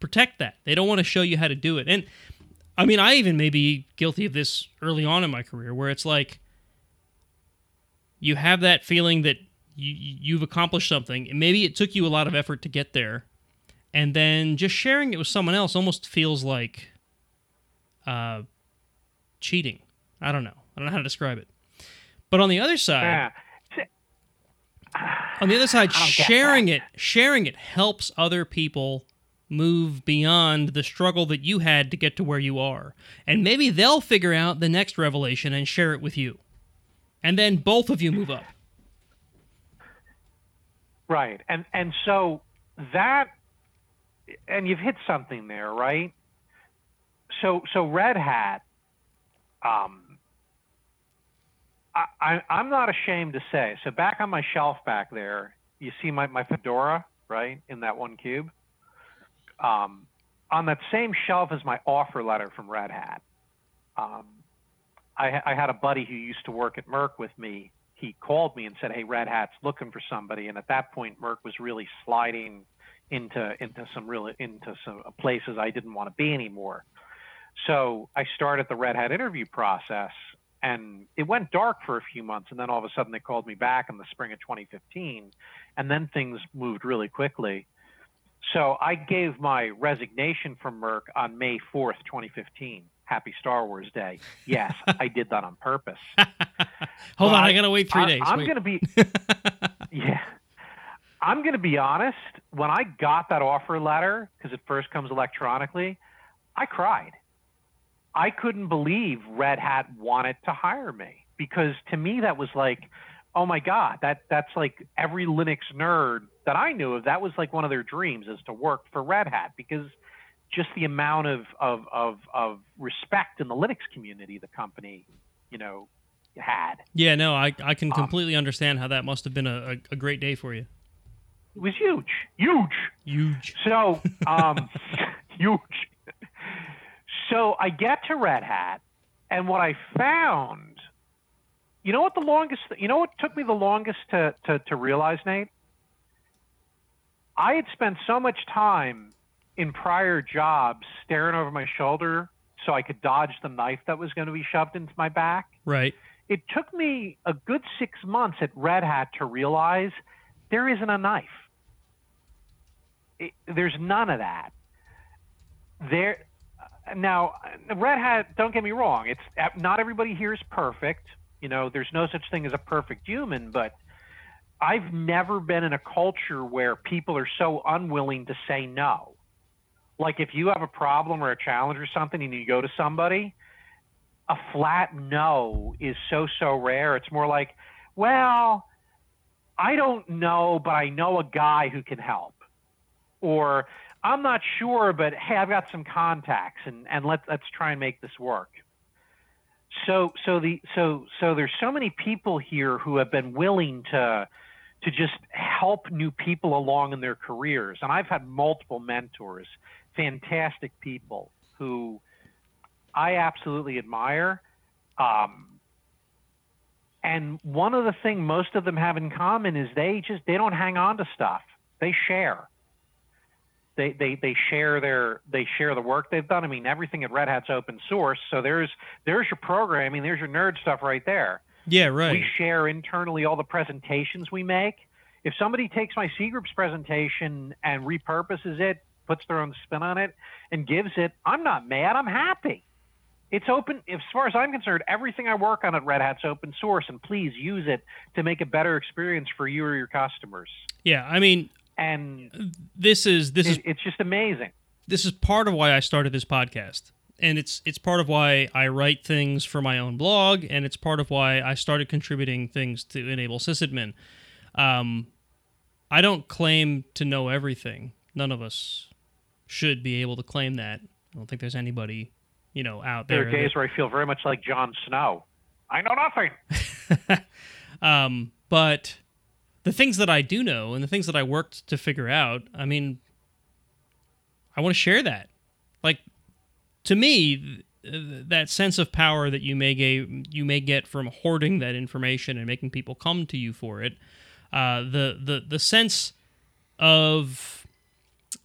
protect that. They don't want to show you how to do it. And I mean, I even may be guilty of this early on in my career where it's like, you have that feeling that you, you've accomplished something. And maybe it took you a lot of effort to get there. And then just sharing it with someone else almost feels like uh, cheating. I don't know. I don't know how to describe it. But on the other side, on the other side, sharing it, sharing it helps other people move beyond the struggle that you had to get to where you are. And maybe they'll figure out the next revelation and share it with you and then both of you move up. Right, and and so that, and you've hit something there, right? So so Red Hat, um, I, I am not ashamed to say. So back on my shelf back there, you see my my fedora, right, in that one cube. Um, on that same shelf is my offer letter from Red Hat. Um, I, I had a buddy who used to work at Merck with me. He called me and said, "Hey, Red Hat's looking for somebody." And at that point, Merck was really sliding into into some really into some places I didn't want to be anymore. So I started the Red Hat interview process, and it went dark for a few months, and then all of a sudden they called me back in the spring of 2015, and then things moved really quickly. So I gave my resignation from Merck on May 4th, 2015. Happy Star Wars Day. Yes, I did that on purpose. Hold but on, I gotta wait three I, days. I'm wait. gonna be, yeah. I'm gonna be honest. When I got that offer letter, because it first comes electronically, I cried. I couldn't believe Red Hat wanted to hire me because to me that was like, oh my god, that that's like every Linux nerd that I knew of. That was like one of their dreams is to work for Red Hat because just the amount of, of, of, of respect in the Linux community the company, you know, had. Yeah, no, I, I can um, completely um, understand how that must have been a, a, great day for you. It was huge, huge, huge. So, um, huge. So I get to Red Hat, and what I found, you know what the longest, you know what took me the longest to, to, to realize, Nate? I had spent so much time in prior jobs staring over my shoulder so I could dodge the knife that was going to be shoved into my back. Right. It took me a good six months at Red Hat to realize there isn't a knife. it, there's none of that. There now, Red Hat. Don't get me wrong. It's not everybody here is perfect. You know, there's no such thing as a perfect human, but I've never been in a culture where people are so unwilling to say no. Like if you have a problem or a challenge or something and you go to somebody, a flat no is so so rare. It's more like, well, I don't know, but I know a guy who can help. Or I'm not sure, but hey, I've got some contacts and, and let's let's try and make this work. So so the so so there's so many people here who have been willing to to just help new people along in their careers. And I've had multiple mentors, fantastic people who I absolutely admire. Um, and one of the things most of them have in common is they just they don't hang on to stuff. They share. They, they, they share their they share the work they've done. I mean, everything at Red Hat's open source, so there's there's your programming, there's your nerd stuff right there. Yeah, right. We share internally all the presentations we make. If somebody takes my C group's presentation and repurposes it, puts their own spin on it, and gives it, I'm not mad. I'm happy. It's open. As far as I'm concerned, everything I work on at Red Hat's open source, and please use it to make a better experience for you or your customers. Yeah, I mean, and this is this it, is it's just amazing. This is part of why I started this podcast and it's it's part of why I write things for my own blog, and it's part of why I started contributing things to enable sysadmin. Um, I don't claim to know everything. None of us should be able to claim that. I don't think there's anybody, you know, out there. There are days that... where I feel very much like Jon Snow. I know nothing. um, but the things that I do know and the things that I worked to figure out, I mean, I want to share that. Like to me, that sense of power that you may get you may get from hoarding that information and making people come to you for it, uh, the the the sense of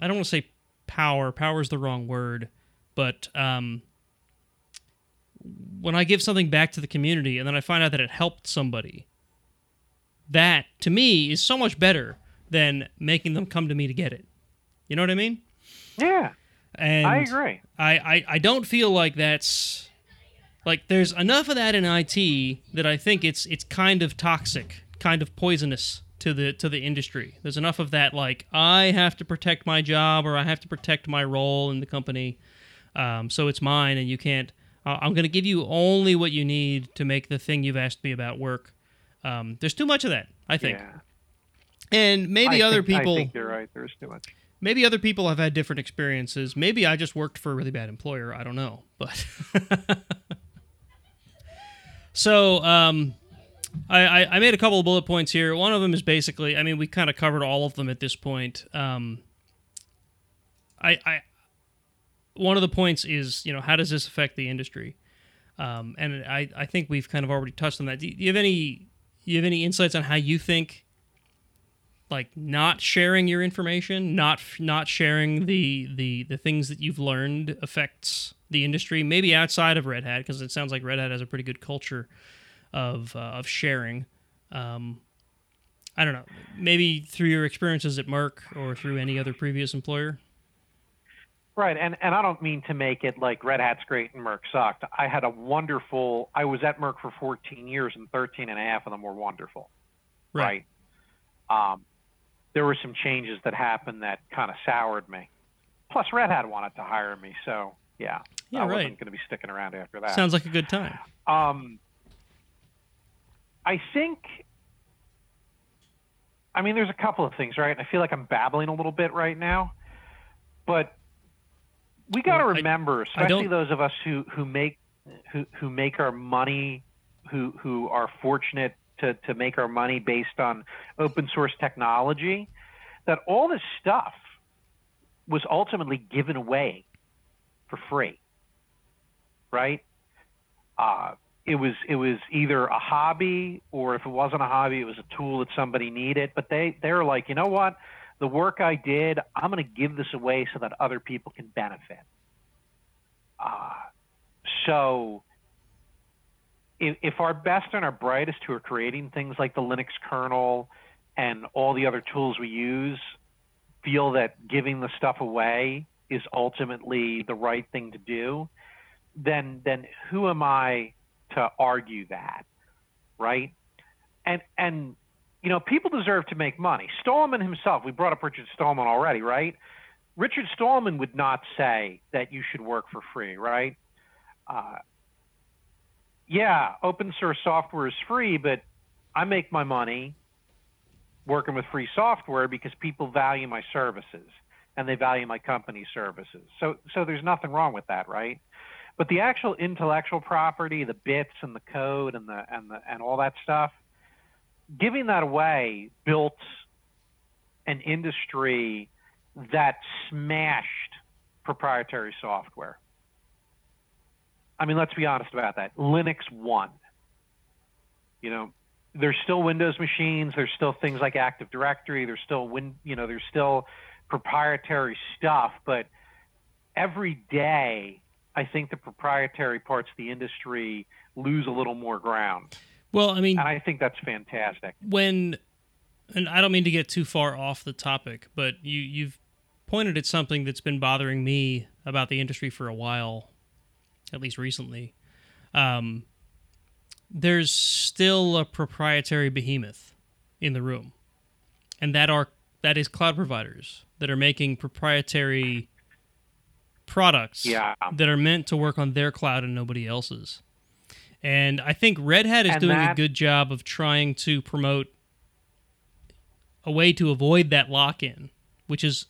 I don't want to say power. Power is the wrong word, but um, when I give something back to the community and then I find out that it helped somebody, that to me is so much better than making them come to me to get it. You know what I mean? Yeah. And I agree. I, I, I don't feel like that's like there's enough of that in IT that I think it's it's kind of toxic, kind of poisonous to the to the industry. There's enough of that like I have to protect my job or I have to protect my role in the company, um, so it's mine and you can't. Uh, I'm going to give you only what you need to make the thing you've asked me about work. Um, there's too much of that, I think. Yeah. And maybe I other think, people. I think you're right. There's too much maybe other people have had different experiences. Maybe I just worked for a really bad employer. I don't know, but so um, I, I, made a couple of bullet points here. One of them is basically, I mean, we kind of covered all of them at this point. Um, I, I one of the points is, you know, how does this affect the industry? Um, and I, I think we've kind of already touched on that. Do you have any you have any insights on how you think like not sharing your information, not not sharing the the the things that you've learned affects the industry. Maybe outside of Red Hat, because it sounds like Red Hat has a pretty good culture of uh, of sharing. Um, I don't know. Maybe through your experiences at Merck or through any other previous employer. Right, and and I don't mean to make it like Red Hat's great and Merck sucked. I had a wonderful. I was at Merck for 14 years, and 13 and a half of them were wonderful. Right. right? Um, there were some changes that happened that kind of soured me. Plus, Red Hat wanted to hire me, so yeah, yeah I right. wasn't going to be sticking around after that. Sounds like a good time. Um, I think. I mean, there's a couple of things, right? And I feel like I'm babbling a little bit right now, but we got to well, remember, I, especially I those of us who who make who who make our money, who who are fortunate to, to make our money based on open source technology, that all this stuff was ultimately given away for free. Right? Uh, it was it was either a hobby or if it wasn't a hobby, it was a tool that somebody needed. But they they're like, you know what? The work I did, I'm going to give this away so that other people can benefit. Uh, so if, if our best and our brightest who are creating things like the Linux kernel and all the other tools we use feel that giving the stuff away is ultimately the right thing to do, then then who am I to argue that, right? And and you know, people deserve to make money. Stallman himself, we brought up Richard Stallman already, right? Richard Stallman would not say that you should work for free, right? Uh, yeah, open source software is free, but I make my money working with free software because people value my services and they value my company services. So so there's nothing wrong with that, right? But the actual intellectual property, the bits and the code and the and the and all that stuff, giving that away built an industry that smashed proprietary software. I mean, let's be honest about that. Linux won. You know, there's still Windows machines. There's still things like Active Directory. There's still win. You know, there's still proprietary stuff. But every day, I think the proprietary parts of the industry lose a little more ground. Well, I mean, and I think that's fantastic. When, and I don't mean to get too far off the topic, but you you've pointed at something that's been bothering me about the industry for a while, at least recently. Um, there's still a proprietary behemoth in the room, and that are that is cloud providers that are making proprietary products yeah. that are meant to work on their cloud and nobody else's. And I think Red Hat is And doing a good job of trying to promote a way to avoid that lock in, which is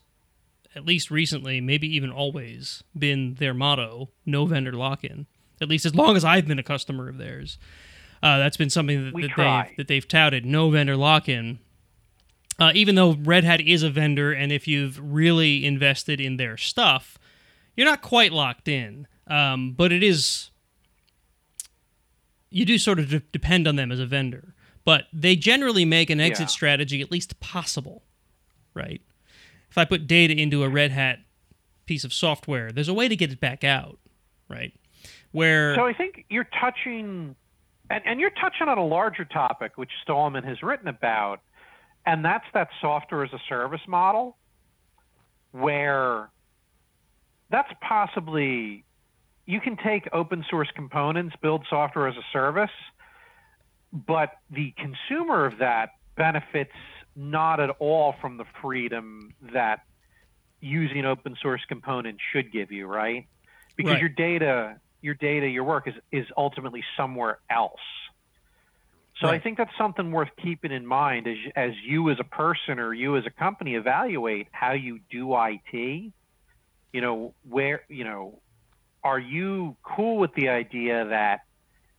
at least recently, maybe even always, been their motto no vendor lock in. At least as long as I've been a customer of theirs. Uh, that's been something that, that, they've, that they've touted no vendor lock in. Uh, even though Red Hat is a vendor, and if you've really invested in their stuff, you're not quite locked in. Um, but it is you do sort of de- depend on them as a vendor, but they generally make an exit Yeah. strategy at least possible, right? If I put data into a Red Hat piece of software, there's a way to get it back out, right? Where So I think you're touching, and, and you're touching on a larger topic, which Stallman has written about, and that's that software as a service model, where that's possibly you can take open source components, build software as a service, but the consumer of that benefits not at all from the freedom that using open source components should give you, right? Because Right. your data, your data, your work is is ultimately somewhere else. So I think that's something worth keeping in mind as as you as a person or you as a company evaluate how you do IT. You know, where, you know, are you cool with the idea that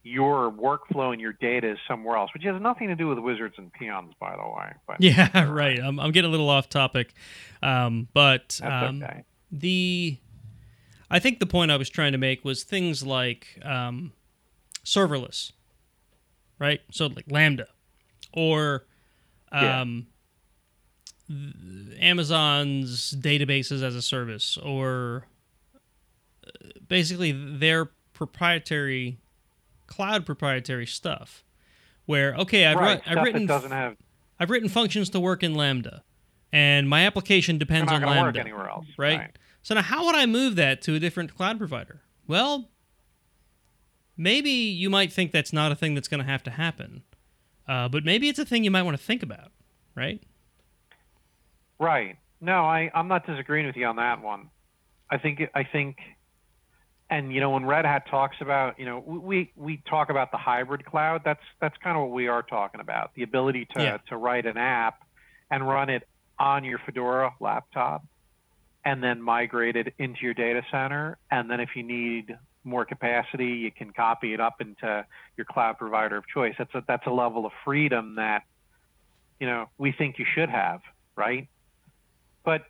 your workflow and your data is somewhere else, which has nothing to do with wizards and peons, by the way. But yeah, right. I'm, I'm getting a little off topic, um, but um, okay. the I think the point I was trying to make was things like um, serverless, right? So like Lambda, or Yeah. Amazon's databases as a service, or basically their proprietary cloud proprietary stuff. Where okay, I've, right, I've written doesn't have I've written functions to work in Lambda, and my application depends on Lambda anywhere else, right? So now, how would I move that to a different cloud provider? Well, maybe you might think that's not a thing that's going to have to happen, uh, but maybe it's a thing you might want to think about, right? Right. No, I, I'm not disagreeing with you on that one. I think I think, and you know, when Red Hat talks about, you know, we we talk about the hybrid cloud. That's that's kind of what we are talking about. The ability to Yeah. to write an app and run it on your Fedora laptop, and then migrate it into your data center. And then if you need more capacity, you can copy it up into your cloud provider of choice. That's a that's a level of freedom that, you know, we think you should have, right? But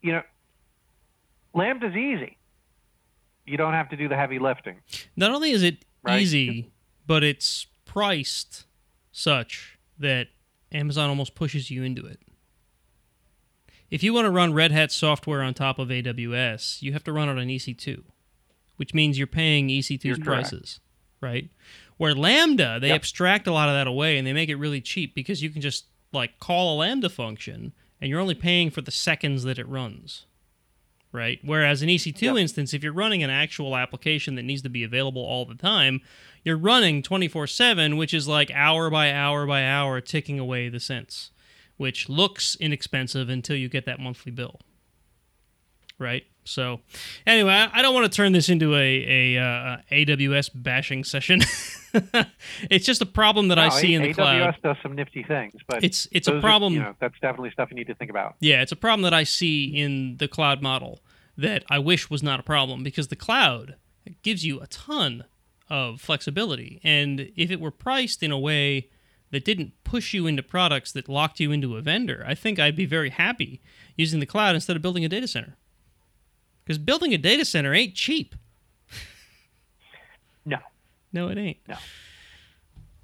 you know, Lambda's easy. You don't have to do the heavy lifting. Not only is it Right. easy, but it's priced such that Amazon almost pushes you into it. If you want to run Red Hat software on top of AWS, you have to run it on EC2, which means you're paying EC2's You're correct. prices, right? Where Lambda, they Yep. abstract a lot of that away and they make it really cheap because you can just like call a Lambda function and you're only paying for the seconds that it runs. Right? Whereas in EC2 Yep. instance, if you're running an actual application that needs to be available all the time, you're running 24 7, which is like hour by hour by hour ticking away the cents, which looks inexpensive until you get that monthly bill. Right? So, anyway, I I don't want to turn this into a, a uh, AWS bashing session. it's just a problem that I No, see in the AWS cloud. AWS does some nifty things, but It's it's a those are- problem. you know, that's definitely stuff you need to think about. Yeah, it's a problem that I see in the cloud model that I wish was not a problem because the cloud gives you a ton of flexibility. And if it were priced in a way that didn't push you into products that locked you into a vendor, I think I'd be very happy using the cloud instead of building a data center. Because building a data center ain't cheap. No, No, it ain't. No.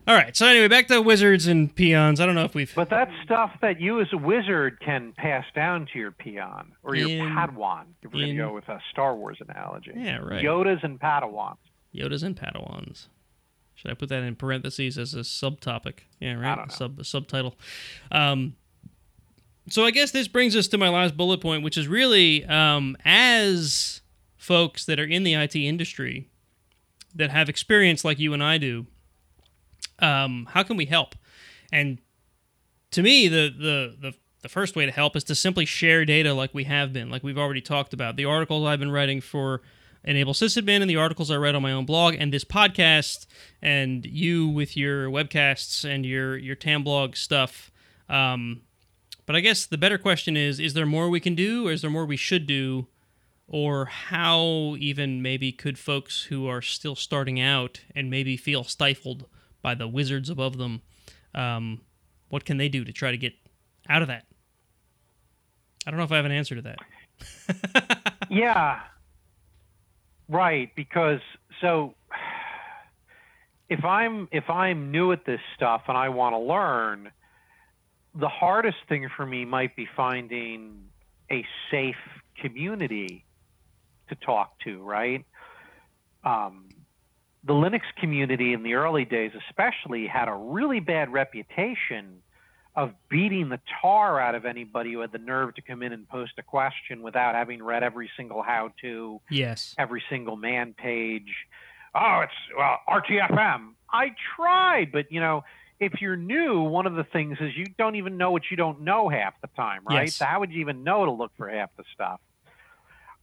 All right. So anyway, back to wizards and peons. I don't know if we've. but that's stuff that you as a wizard can pass down to your peon or your In- Padawan. If we're gonna go with a Star Wars analogy, yeah, right. Yodas and Padawans. Yodas and Padawans. Should I put that in parentheses as a subtopic? Yeah, right. Sub subtitle. Um, so I guess this brings us to my last bullet point, which is really um, as folks that are in the IT industry that have experience like you and I do. Um, how can we help? And to me, the, the the the first way to help is to simply share data like we have been, like we've already talked about. The articles I've been writing for Enable Sysadmin and the articles I write on my own blog and this podcast and you with your webcasts and your your Tamblog stuff. Um, but I guess the better question is: Is there more we can do, or is there more we should do, or how even maybe could folks who are still starting out and maybe feel stifled by the wizards above them, um, what can they do to try to get out of that? I don't know if I have an answer to that. yeah, right. Because so if I'm if I'm new at this stuff and I want to learn, the hardest thing for me might be finding a safe community to talk to. Right. Um, the Linux community in the early days, especially, had a really bad reputation of beating the tar out of anybody who had the nerve to come in and post a question without having read every single how to, Yes. every single man page. Oh, it's well, RTFM. I tried, but you know, if you're new, one of the things is you don't even know what you don't know half the time, right? Yes. So how would you even know to look for half the stuff?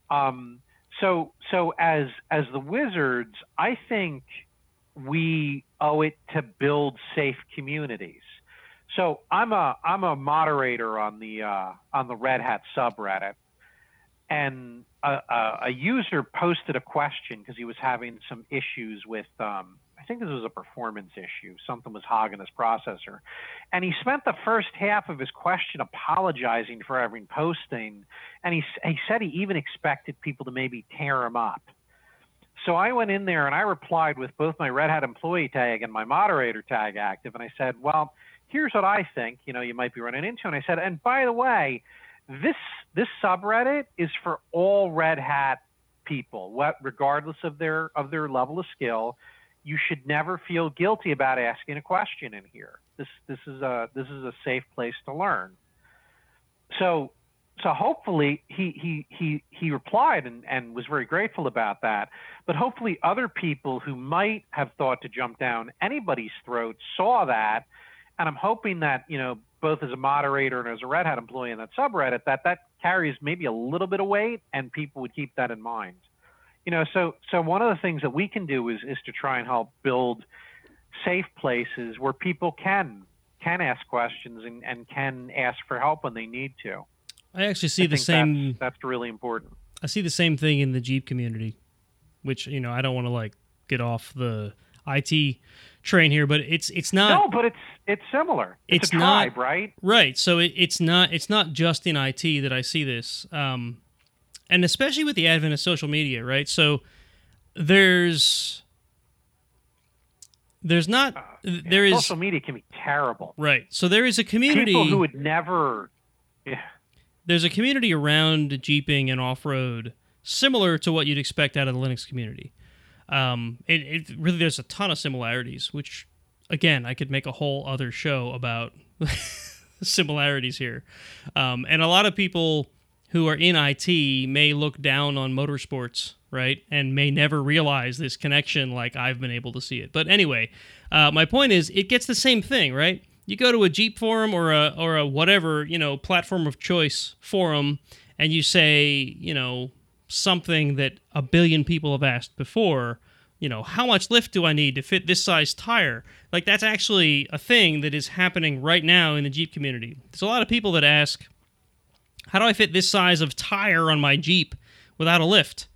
Um, so so as as the wizards, I think we owe it to build safe communities. So I'm a I'm a moderator on the uh, on the Red Hat subreddit, and a, a, a user posted a question because he was having some issues with um, I think this was a performance issue. Something was hogging his processor, and he spent the first half of his question apologizing for having posting, and he he said he even expected people to maybe tear him up. So I went in there and I replied with both my Red Hat employee tag and my moderator tag active, and I said, well here's what I think, you know, you might be running into. And I said, and by the way, this this subreddit is for all Red Hat people, regardless of their of their level of skill. You should never feel guilty about asking a question in here. This this is a this is a safe place to learn. So so hopefully he he he he replied and, and was very grateful about that. But hopefully other people who might have thought to jump down anybody's throat saw that and I'm hoping that you know both as a moderator and as a Red Hat employee in that subreddit that that carries maybe a little bit of weight and people would keep that in mind. You know, so so one of the things that we can do is is to try and help build safe places where people can can ask questions and, and can ask for help when they need to. I actually see I the same. That's, that's really important. I see the same thing in the Jeep community, which you know I don't want to like get off the IT train here, but it's it's not no, but it's it's similar. It's, It's a not- tribe, right? right. So it, it's not it's not just in IT that I see this, um, and especially with the advent of social media, right? So there's there's not there is Social media can be terrible. right. So there is a community. People who would never. Yeah. there's a community around jeeping and off-road similar to what you'd expect out of the linux community um, it, it really there's a ton of similarities which again i could make a whole other show about similarities here. Um, and a lot of people who are in IT may look down on motorsports, right? And may never realize this connection like I've been able to see it. But anyway, uh, my point is it gets the same thing, right? You go to a Jeep forum or a or a whatever, you know, platform of choice forum and you say, you know, something that a billion people have asked before, you know, how much lift do I need to fit this size tire? Like that's actually a thing that is happening right now in the Jeep community. There's a lot of people that ask, how do I fit this size of tire on my Jeep without a lift?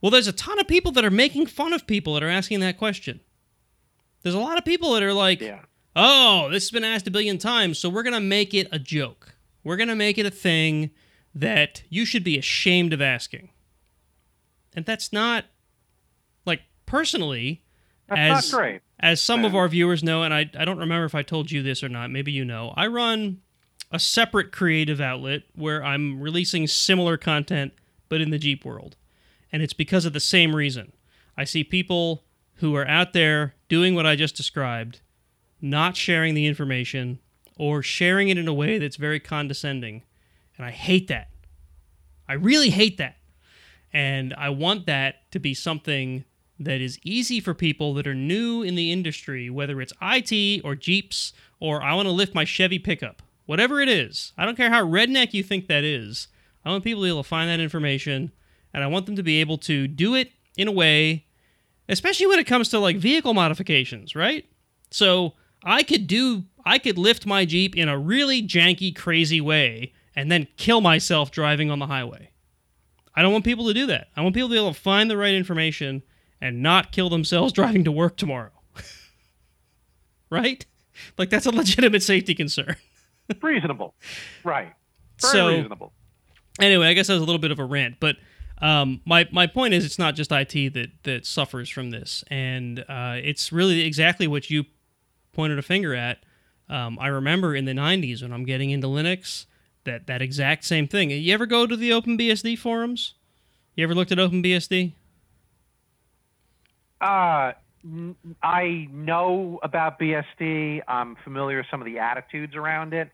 Well, there's a ton of people that are making fun of people that are asking that question. There's a lot of people that are like, Yeah. oh, this has been asked a billion times, so we're going to make it a joke. We're going to make it a thing that you should be ashamed of asking. And that's not, like, personally, That's as, not great. as some of our viewers know, and I, I don't remember if I told you this or not, maybe you know, I run a separate creative outlet where I'm releasing similar content, but in the Jeep world. And it's because of the same reason. I see people who are out there doing what I just described, not sharing the information or sharing it in a way that's very condescending. And I hate that. I really hate that. And I want that to be something that is easy for people that are new in the industry, whether it's IT or Jeeps or I want to lift my Chevy pickup. Whatever it is, I don't care how redneck you think that is. I want people to be able to find that information and I want them to be able to do it in a way, especially when it comes to like vehicle modifications, right? So I could do, I could lift my Jeep in a really janky, crazy way and then kill myself driving on the highway. I don't want people to do that. I want people to be able to find the right information and not kill themselves driving to work tomorrow. right? Like that's a legitimate safety concern. Reasonable. Right. Very So- reasonable. anyway, I guess that was a little bit of a rant, but um, my my point is, it's not just IT that that suffers from this, and uh, it's really exactly what you pointed a finger at. Um, I remember in the '90s when I'm getting into Linux, that that exact same thing. You ever go to the OpenBSD forums? You ever looked at OpenBSD? Uh, I know about BSD. I'm familiar with some of the attitudes around it.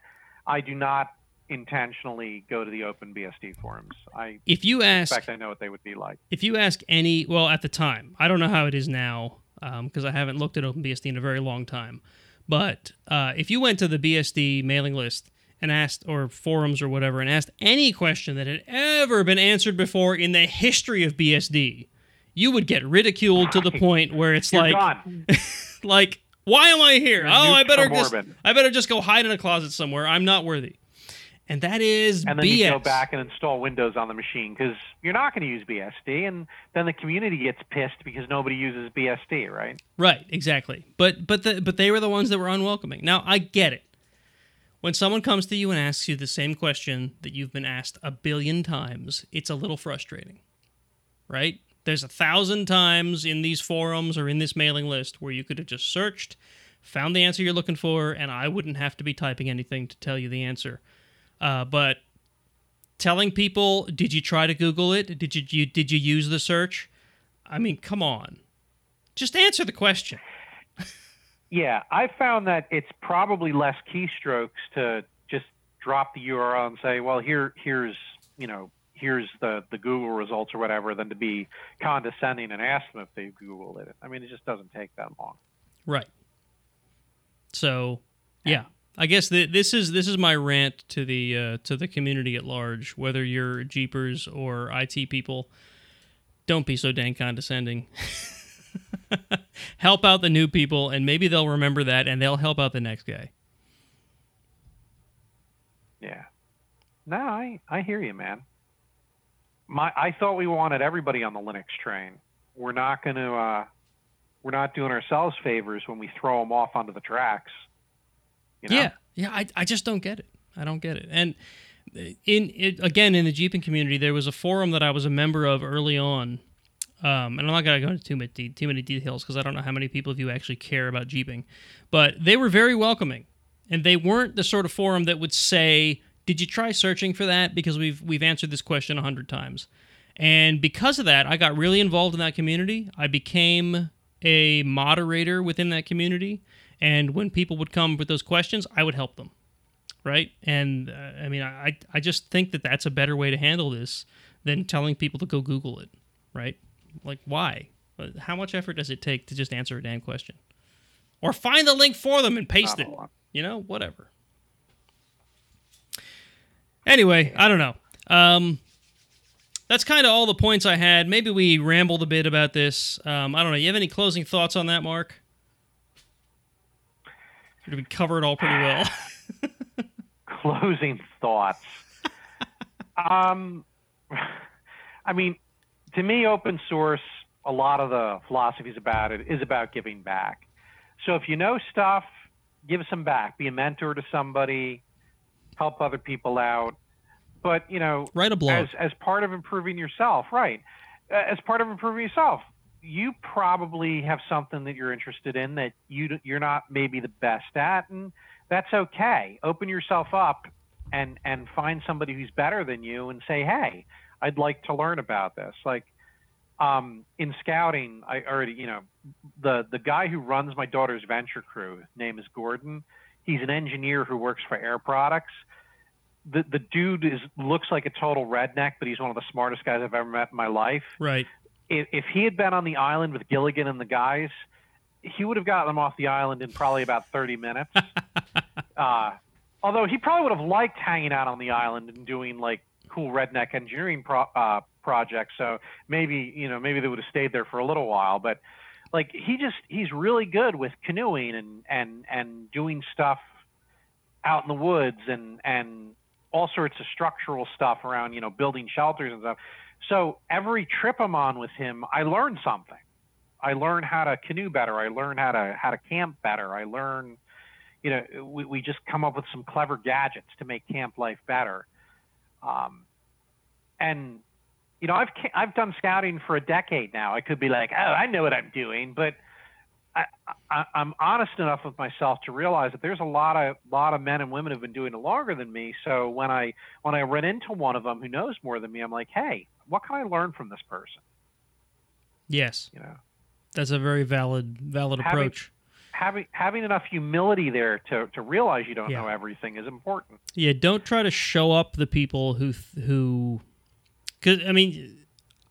I do not intentionally go to the open BSD forums. I If you ask expect I know what they would be like. if you ask any, well, at the time, I don't know how it is now because I haven't looked at OpenBSD in a very long time. But uh, if you went to the BSD mailing list and asked, or forums or whatever, and asked any question that had ever been answered before in the history of BSD, you would get ridiculed to the point where it's You're like, like, why am I here? You're oh, I better just, I better just go hide in a closet somewhere. I'm not worthy. And that is And then BS. you go back and install Windows on the machine because you're not going to use BSD, and then the community gets pissed because nobody uses BSD, right? Right, exactly. But but the, but they were the ones that were unwelcoming. Now I get it. When someone comes to you and asks you the same question that you've been asked a billion times, it's a little frustrating. Right? There's a thousand times in these forums or in this mailing list where you could have just searched, found the answer you're looking for, and I wouldn't have to be typing anything to tell you the answer. Uh, but telling people, did you try to Google it? Did you, you did you use the search? I mean, come on. Just answer the question. Yeah, I found that it's probably less keystrokes to just drop the URL and say, well, here, here's, you know, here's the, the Google results or whatever, than to be condescending and ask them if they've Googled it. I mean, it just doesn't take that long. Right. So, yeah, I guess th- this is this is my rant to the uh, to the community at large. Whether you're Jeepers or IT people, don't be so dang condescending. help out the new people, and maybe they'll remember that, and they'll help out the next guy. Yeah. No, I, I hear you, man. My, I thought we wanted everybody on the Linux train. We're not going to, uh, we're not doing ourselves favors when we throw them off onto the tracks. You know? Yeah, yeah. I, I just don't get it. I don't get it. And in it, again in the Jeeping community, there was a forum that I was a member of early on. Um, and I'm not gonna go into too many too many details because I don't know how many people of you actually care about Jeeping, but they were very welcoming, and they weren't the sort of forum that would say, "Did you try searching for that?" Because we've we've answered this question a hundred times, and because of that, I got really involved in that community. I became a moderator within that community, and when people would come with those questions, I would help them. right? And uh, I mean, I I just think that that's a better way to handle this than telling people to go Google it, right? Like, why? How much effort does it take to just answer a damn question, or find the link for them and paste it? You know, whatever. Anyway, I don't know. Um, that's kind of all the points I had. Maybe we rambled a bit about this. Um, I don't know. You have any closing thoughts on that, Mark? We cover it all pretty well? closing thoughts. um, I mean, to me, open source, a lot of the philosophies about it is about giving back. So if you know stuff, give some back. Be a mentor to somebody, help other people out. But you know, Write a blog. as as part of improving yourself, right? As part of improving yourself, you probably have something that you're interested in that you you're not maybe the best at, and that's okay. Open yourself up and and find somebody who's better than you and say, hey, I'd like to learn about this. Like um, in scouting, I already you know the the guy who runs my daughter's venture crew. Name is Gordon. He's an engineer who works for Air Products the the dude is looks like a total redneck, but he's one of the smartest guys I've ever met in my life. right. If, if he had been on the island with Gilligan and the guys, he would have gotten them off the island in probably about 30 minutes. uh, although he probably would have liked hanging out on the island and doing like cool redneck engineering pro- uh, projects. So maybe you know maybe they would have stayed there for a little while, but like he just he's really good with canoeing and and and doing stuff out in the woods and and all sorts of structural stuff around you know building shelters and stuff. So every trip i'm on with him i learn something. I learn how to canoe better. I learn how to how to camp better. I learn you know we, we just come up with some clever gadgets to make camp life better. Um, and you know i've i've done scouting for a decade now i could be like oh i know what i'm doing but I, I, I'm honest enough with myself to realize that there's a lot of lot of men and women who've been doing it longer than me. So when I when I run into one of them who knows more than me, I'm like, hey, what can I learn from this person? Yes, You know, that's a very valid valid Having- approach. having having enough humility there to to realize you don't Yeah. know everything is important. Yeah, don't try to show up the people who who, because I mean,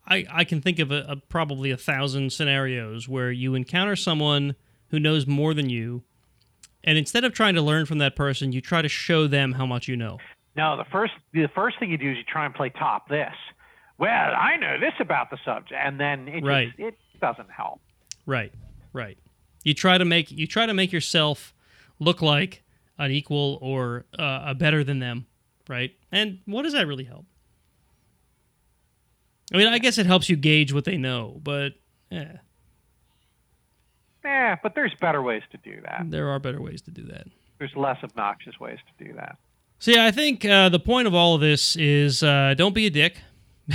I I can think of a, a probably a thousand scenarios where you encounter someone who knows more than you, and instead of trying to learn from that person, you try to show them how much you know. No, the first the first thing you do is you try and play top this. Well, I know this about the subject, and then it Right. just, it doesn't help. Right, right. You try to make you try to make yourself look like an equal or uh, a better than them, right? And what does that really help? I mean, I guess it helps you gauge what they know, but yeah, Yeah, but there's better ways to do that. there are better ways to do that. There's less obnoxious ways to do that. So yeah, I think uh, the point of all of this is uh, don't be a dick.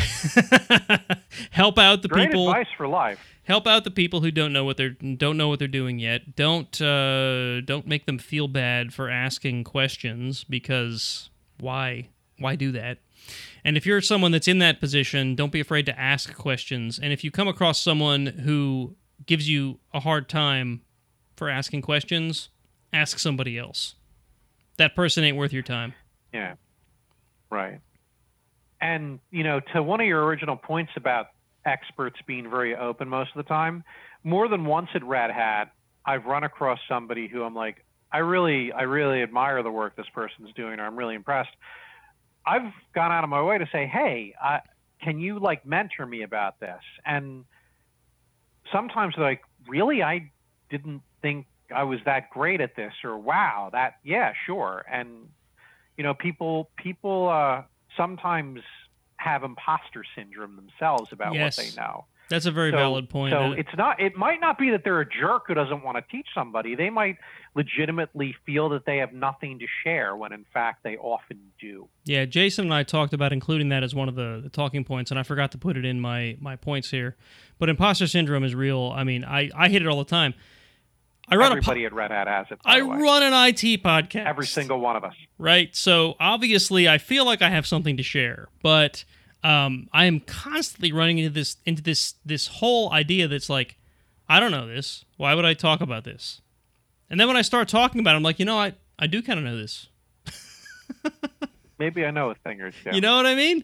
help out the Great people. advice for life. help out the people who don't know what they're don't know what they're doing yet. Don't uh, don't make them feel bad for asking questions because why why do that? And if you're someone that's in that position, don't be afraid to ask questions. And if you come across someone who gives you a hard time for asking questions, ask somebody else. That person ain't worth your time. Yeah. Right. And, you know, to one of your original points about experts being very open most of the time, more than once at Red Hat, I've run across somebody who I'm like, I really, I really admire the work this person's doing, or I'm really impressed. I've gone out of my way to say, hey, uh, can you like mentor me about this? And sometimes they're like, really, I didn't think I was that great at this, or wow, that yeah, sure. And you know, people people uh, sometimes have imposter syndrome themselves about Yes. what they know. That's a very So- valid point. So And- it's not. It might not be that they're a jerk who doesn't want to teach somebody. They might legitimately feel that they have nothing to share when in fact they often do. Yeah, Jason and I talked about including that as one of the, the talking points, and I forgot to put it in my my points here. But imposter syndrome is real. I mean, I, I hit it all the time. I run a po- Everybody at Red Hat has it. I run an IT podcast. Every single one of us. right. So obviously, I feel like I have something to share, but um, I am constantly running into this into this this whole idea that's like, I don't know this. Why would I talk about this? And then when I start talking about it, I'm like, you know, I I do kind of know this. Maybe I know a thing or two. You know what I mean?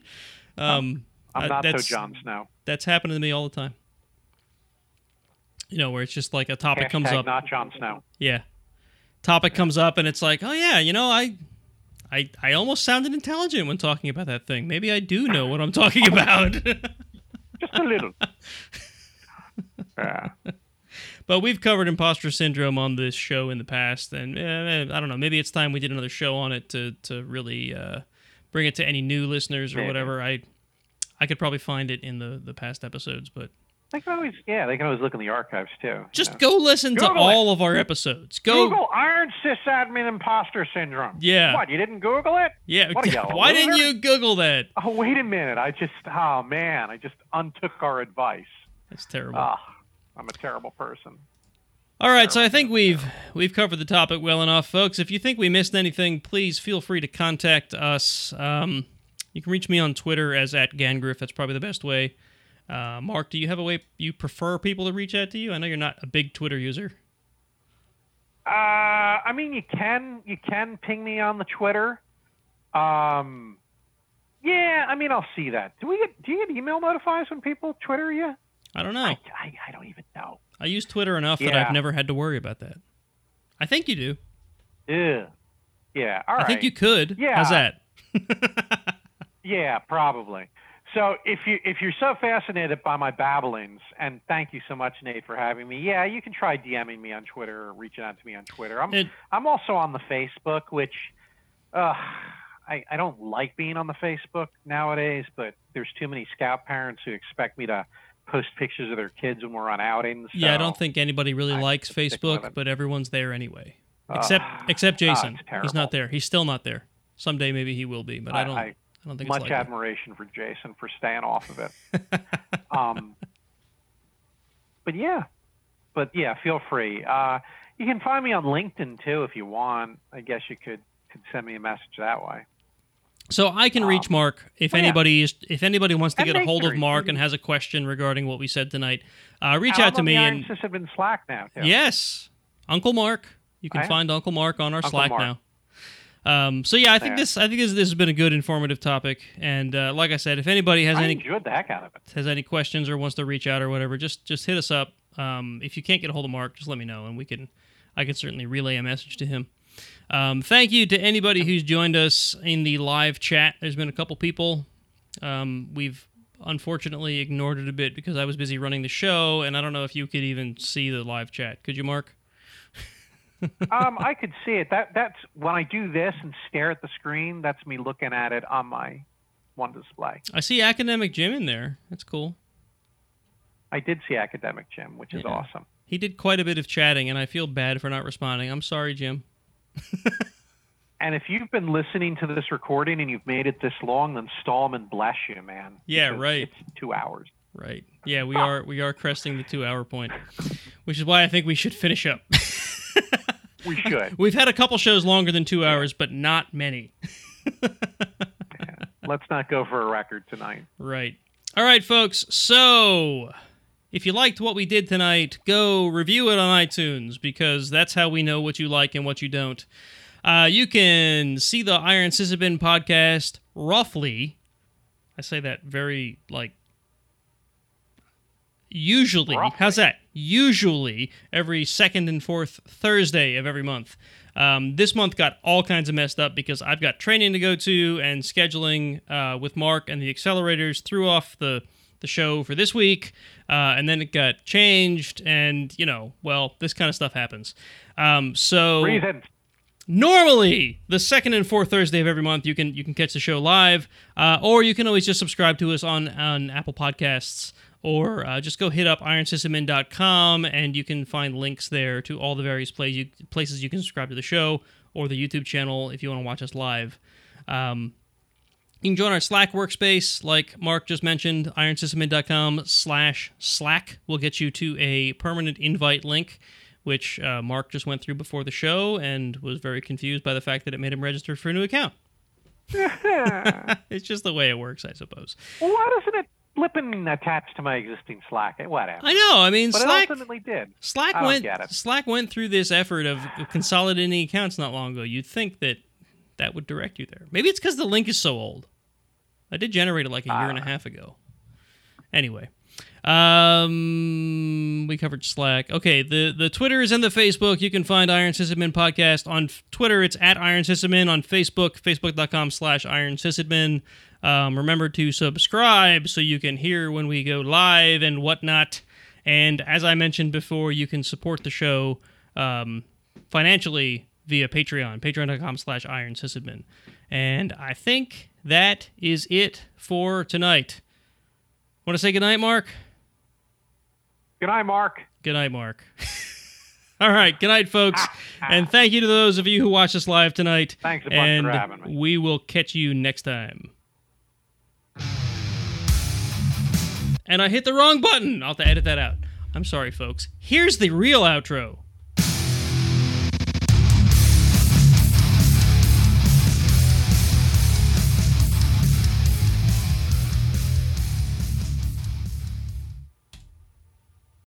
Um, I'm uh, not so that's- Jon Snow. That's happened to me all the time. You know, where it's just like a topic comes up. Not Jon Snow. Yeah. Topic comes up and it's like, oh yeah, you know, I I I almost sounded intelligent when talking about that thing. Maybe I do know what I'm talking about. Just a little. yeah. but we've covered imposter syndrome on this show in the past and eh, I don't know, maybe it's time we did another show on it to to really uh, bring it to any new listeners or Maybe. whatever. I I could probably find it in the the past episodes, but They can always, yeah, they can always look in the archives too. you just know. go listen to Google it. all of our episodes. Go Google Iron Sysadmin Imposter Syndrome. Yeah. What? You didn't Google it? Yeah, What you, why didn't you Google that? Oh, wait a minute. I just, oh man, I just untook our advice. That's terrible. Ah, I'm a terrible person. All right, so I think we've we've covered the topic well enough, folks. If you think we missed anything, please feel free to contact us. Um, you can reach me on Twitter as at Gangriff. That's probably the best way. Uh, Mark, do you have a way you prefer people to reach out to you? I know you're not a big Twitter user. Uh, I mean, you can you can ping me on the Twitter. Um, yeah, I mean, I'll see that. Do we get do you get email notifies when people Twitter you? I don't know. I, I, I don't even know. I use Twitter enough that I've never had to worry about that. I think you do. Ew. Yeah. All right. I think you could. Yeah. How's that? Yeah, probably. So if you if you're so fascinated by my babblings, and thank you so much, Nate, for having me. Yeah, you can try DMing me on Twitter or reaching out to me on Twitter. I'm It- I'm also on the Facebook, which uh, I I don't like being on the Facebook nowadays, but there's too many scout parents who expect me to post pictures of their kids when we're on outings. yeah, I don't think anybody really I likes Facebook, but everyone's there anyway. uh, Except except ah, Jason. He's not there. He's still not there. Someday maybe he will be, but I, don't. I, don't think much admiration for Jason for staying off of it. um, but yeah, but yeah, feel free. Uh, you can find me on LinkedIn too if you want. I guess you could could send me a message that way. So I can reach Um, Mark if oh, yeah. anybody is if anybody wants to And get a hold of Mark me. and has a question regarding what we said tonight. Uh, reach out to me and have been Slack now too. yes, Uncle Mark. You can I find Uncle Mark on our Uncle Slack Mark. now. Um, so yeah, I think Yeah. this I think this, this has been a good informative topic. And uh, like I said, if anybody has I any enjoyed the heck out of it. has any questions or wants to reach out or whatever, just just hit us up. Um, if you can't get a hold of Mark, just let me know, and we can I can certainly relay a message to him. Um, thank you to anybody who's joined us in the live chat. There's been a couple people. Um, we've unfortunately ignored it a bit because I was busy running the show, and I don't know if you could even see the live chat. Could you, Mark? Um, I could see it. That that's when I do this and stare at the screen. That's me looking at it on my one display. I see Academic Jim in there. That's cool. I did see Academic Jim, which is Yeah. awesome. He did quite a bit of chatting, and I feel bad for not responding. I'm sorry, Jim. And if you've been listening to this recording and you've made it this long, then Stallman bless you, man. Yeah, Because right. It's two hours. Right. Yeah, we are we are cresting the two hour point, which is why I think we should finish up. We should. We've had a couple shows longer than two hours, but not many. Let's not go for a record tonight. Right. All right, folks. So, if you liked what we did tonight, go review it on iTunes because that's how we know what you like and what you don't. Uh, you can see the Iron Sysadmin podcast roughly. I say that very like usually. Roughly. How's that? Usually every second and fourth Thursday of every month. Um, this month got all kinds of messed up because I've got training to go to and scheduling uh, with Mark and the accelerators threw off the the show for this week, uh, and then it got changed, and you know, well, this kind of stuff happens. Um, so Reasons. normally the second and fourth Thursday of every month you can you can catch the show live, uh, or you can always just subscribe to us on on Apple Podcasts. Or uh, just go hit up ironsysadmin.com and you can find links there to all the various you, places you can subscribe to the show or the YouTube channel if you want to watch us live. Um, you can join our Slack workspace, like Mark just mentioned, ironsysadmin.com slash Slack will get you to a permanent invite link, which uh, Mark just went through before the show and was very confused by the fact that it made him register for a new account. it's just the way it works, I suppose. Well, why doesn't it flip and attach to my existing Slack? Eh, Whatever. I know. I mean, but Slack. it ultimately did. Slack went. Slack went through this effort of consolidating accounts not long ago. You'd think that that would direct you there. Maybe it's because the link is so old. I did generate it like a year and a half ago. Anyway, um, we covered Slack. Okay, the the Twitters and the Facebook. You can find Iron Sysadmin podcast on Twitter. It's at Iron Sysadmin on Facebook. Facebook.com slash Iron Sysadmin. Um, remember to subscribe so you can hear when we go live and whatnot. And as I mentioned before, you can support the show um, financially via Patreon, patreon.com slash Iron Sysadmin. And I think that is it for tonight. Want to say goodnight, Mark? Good night, Mark. Good night, Mark. All right. Good night, folks. and thank you to those of you who watched us live tonight. Thanks a bunch and for having me. we will catch you next time. And I hit the wrong button. I'll have to edit that out. I'm sorry, folks. Here's the real outro.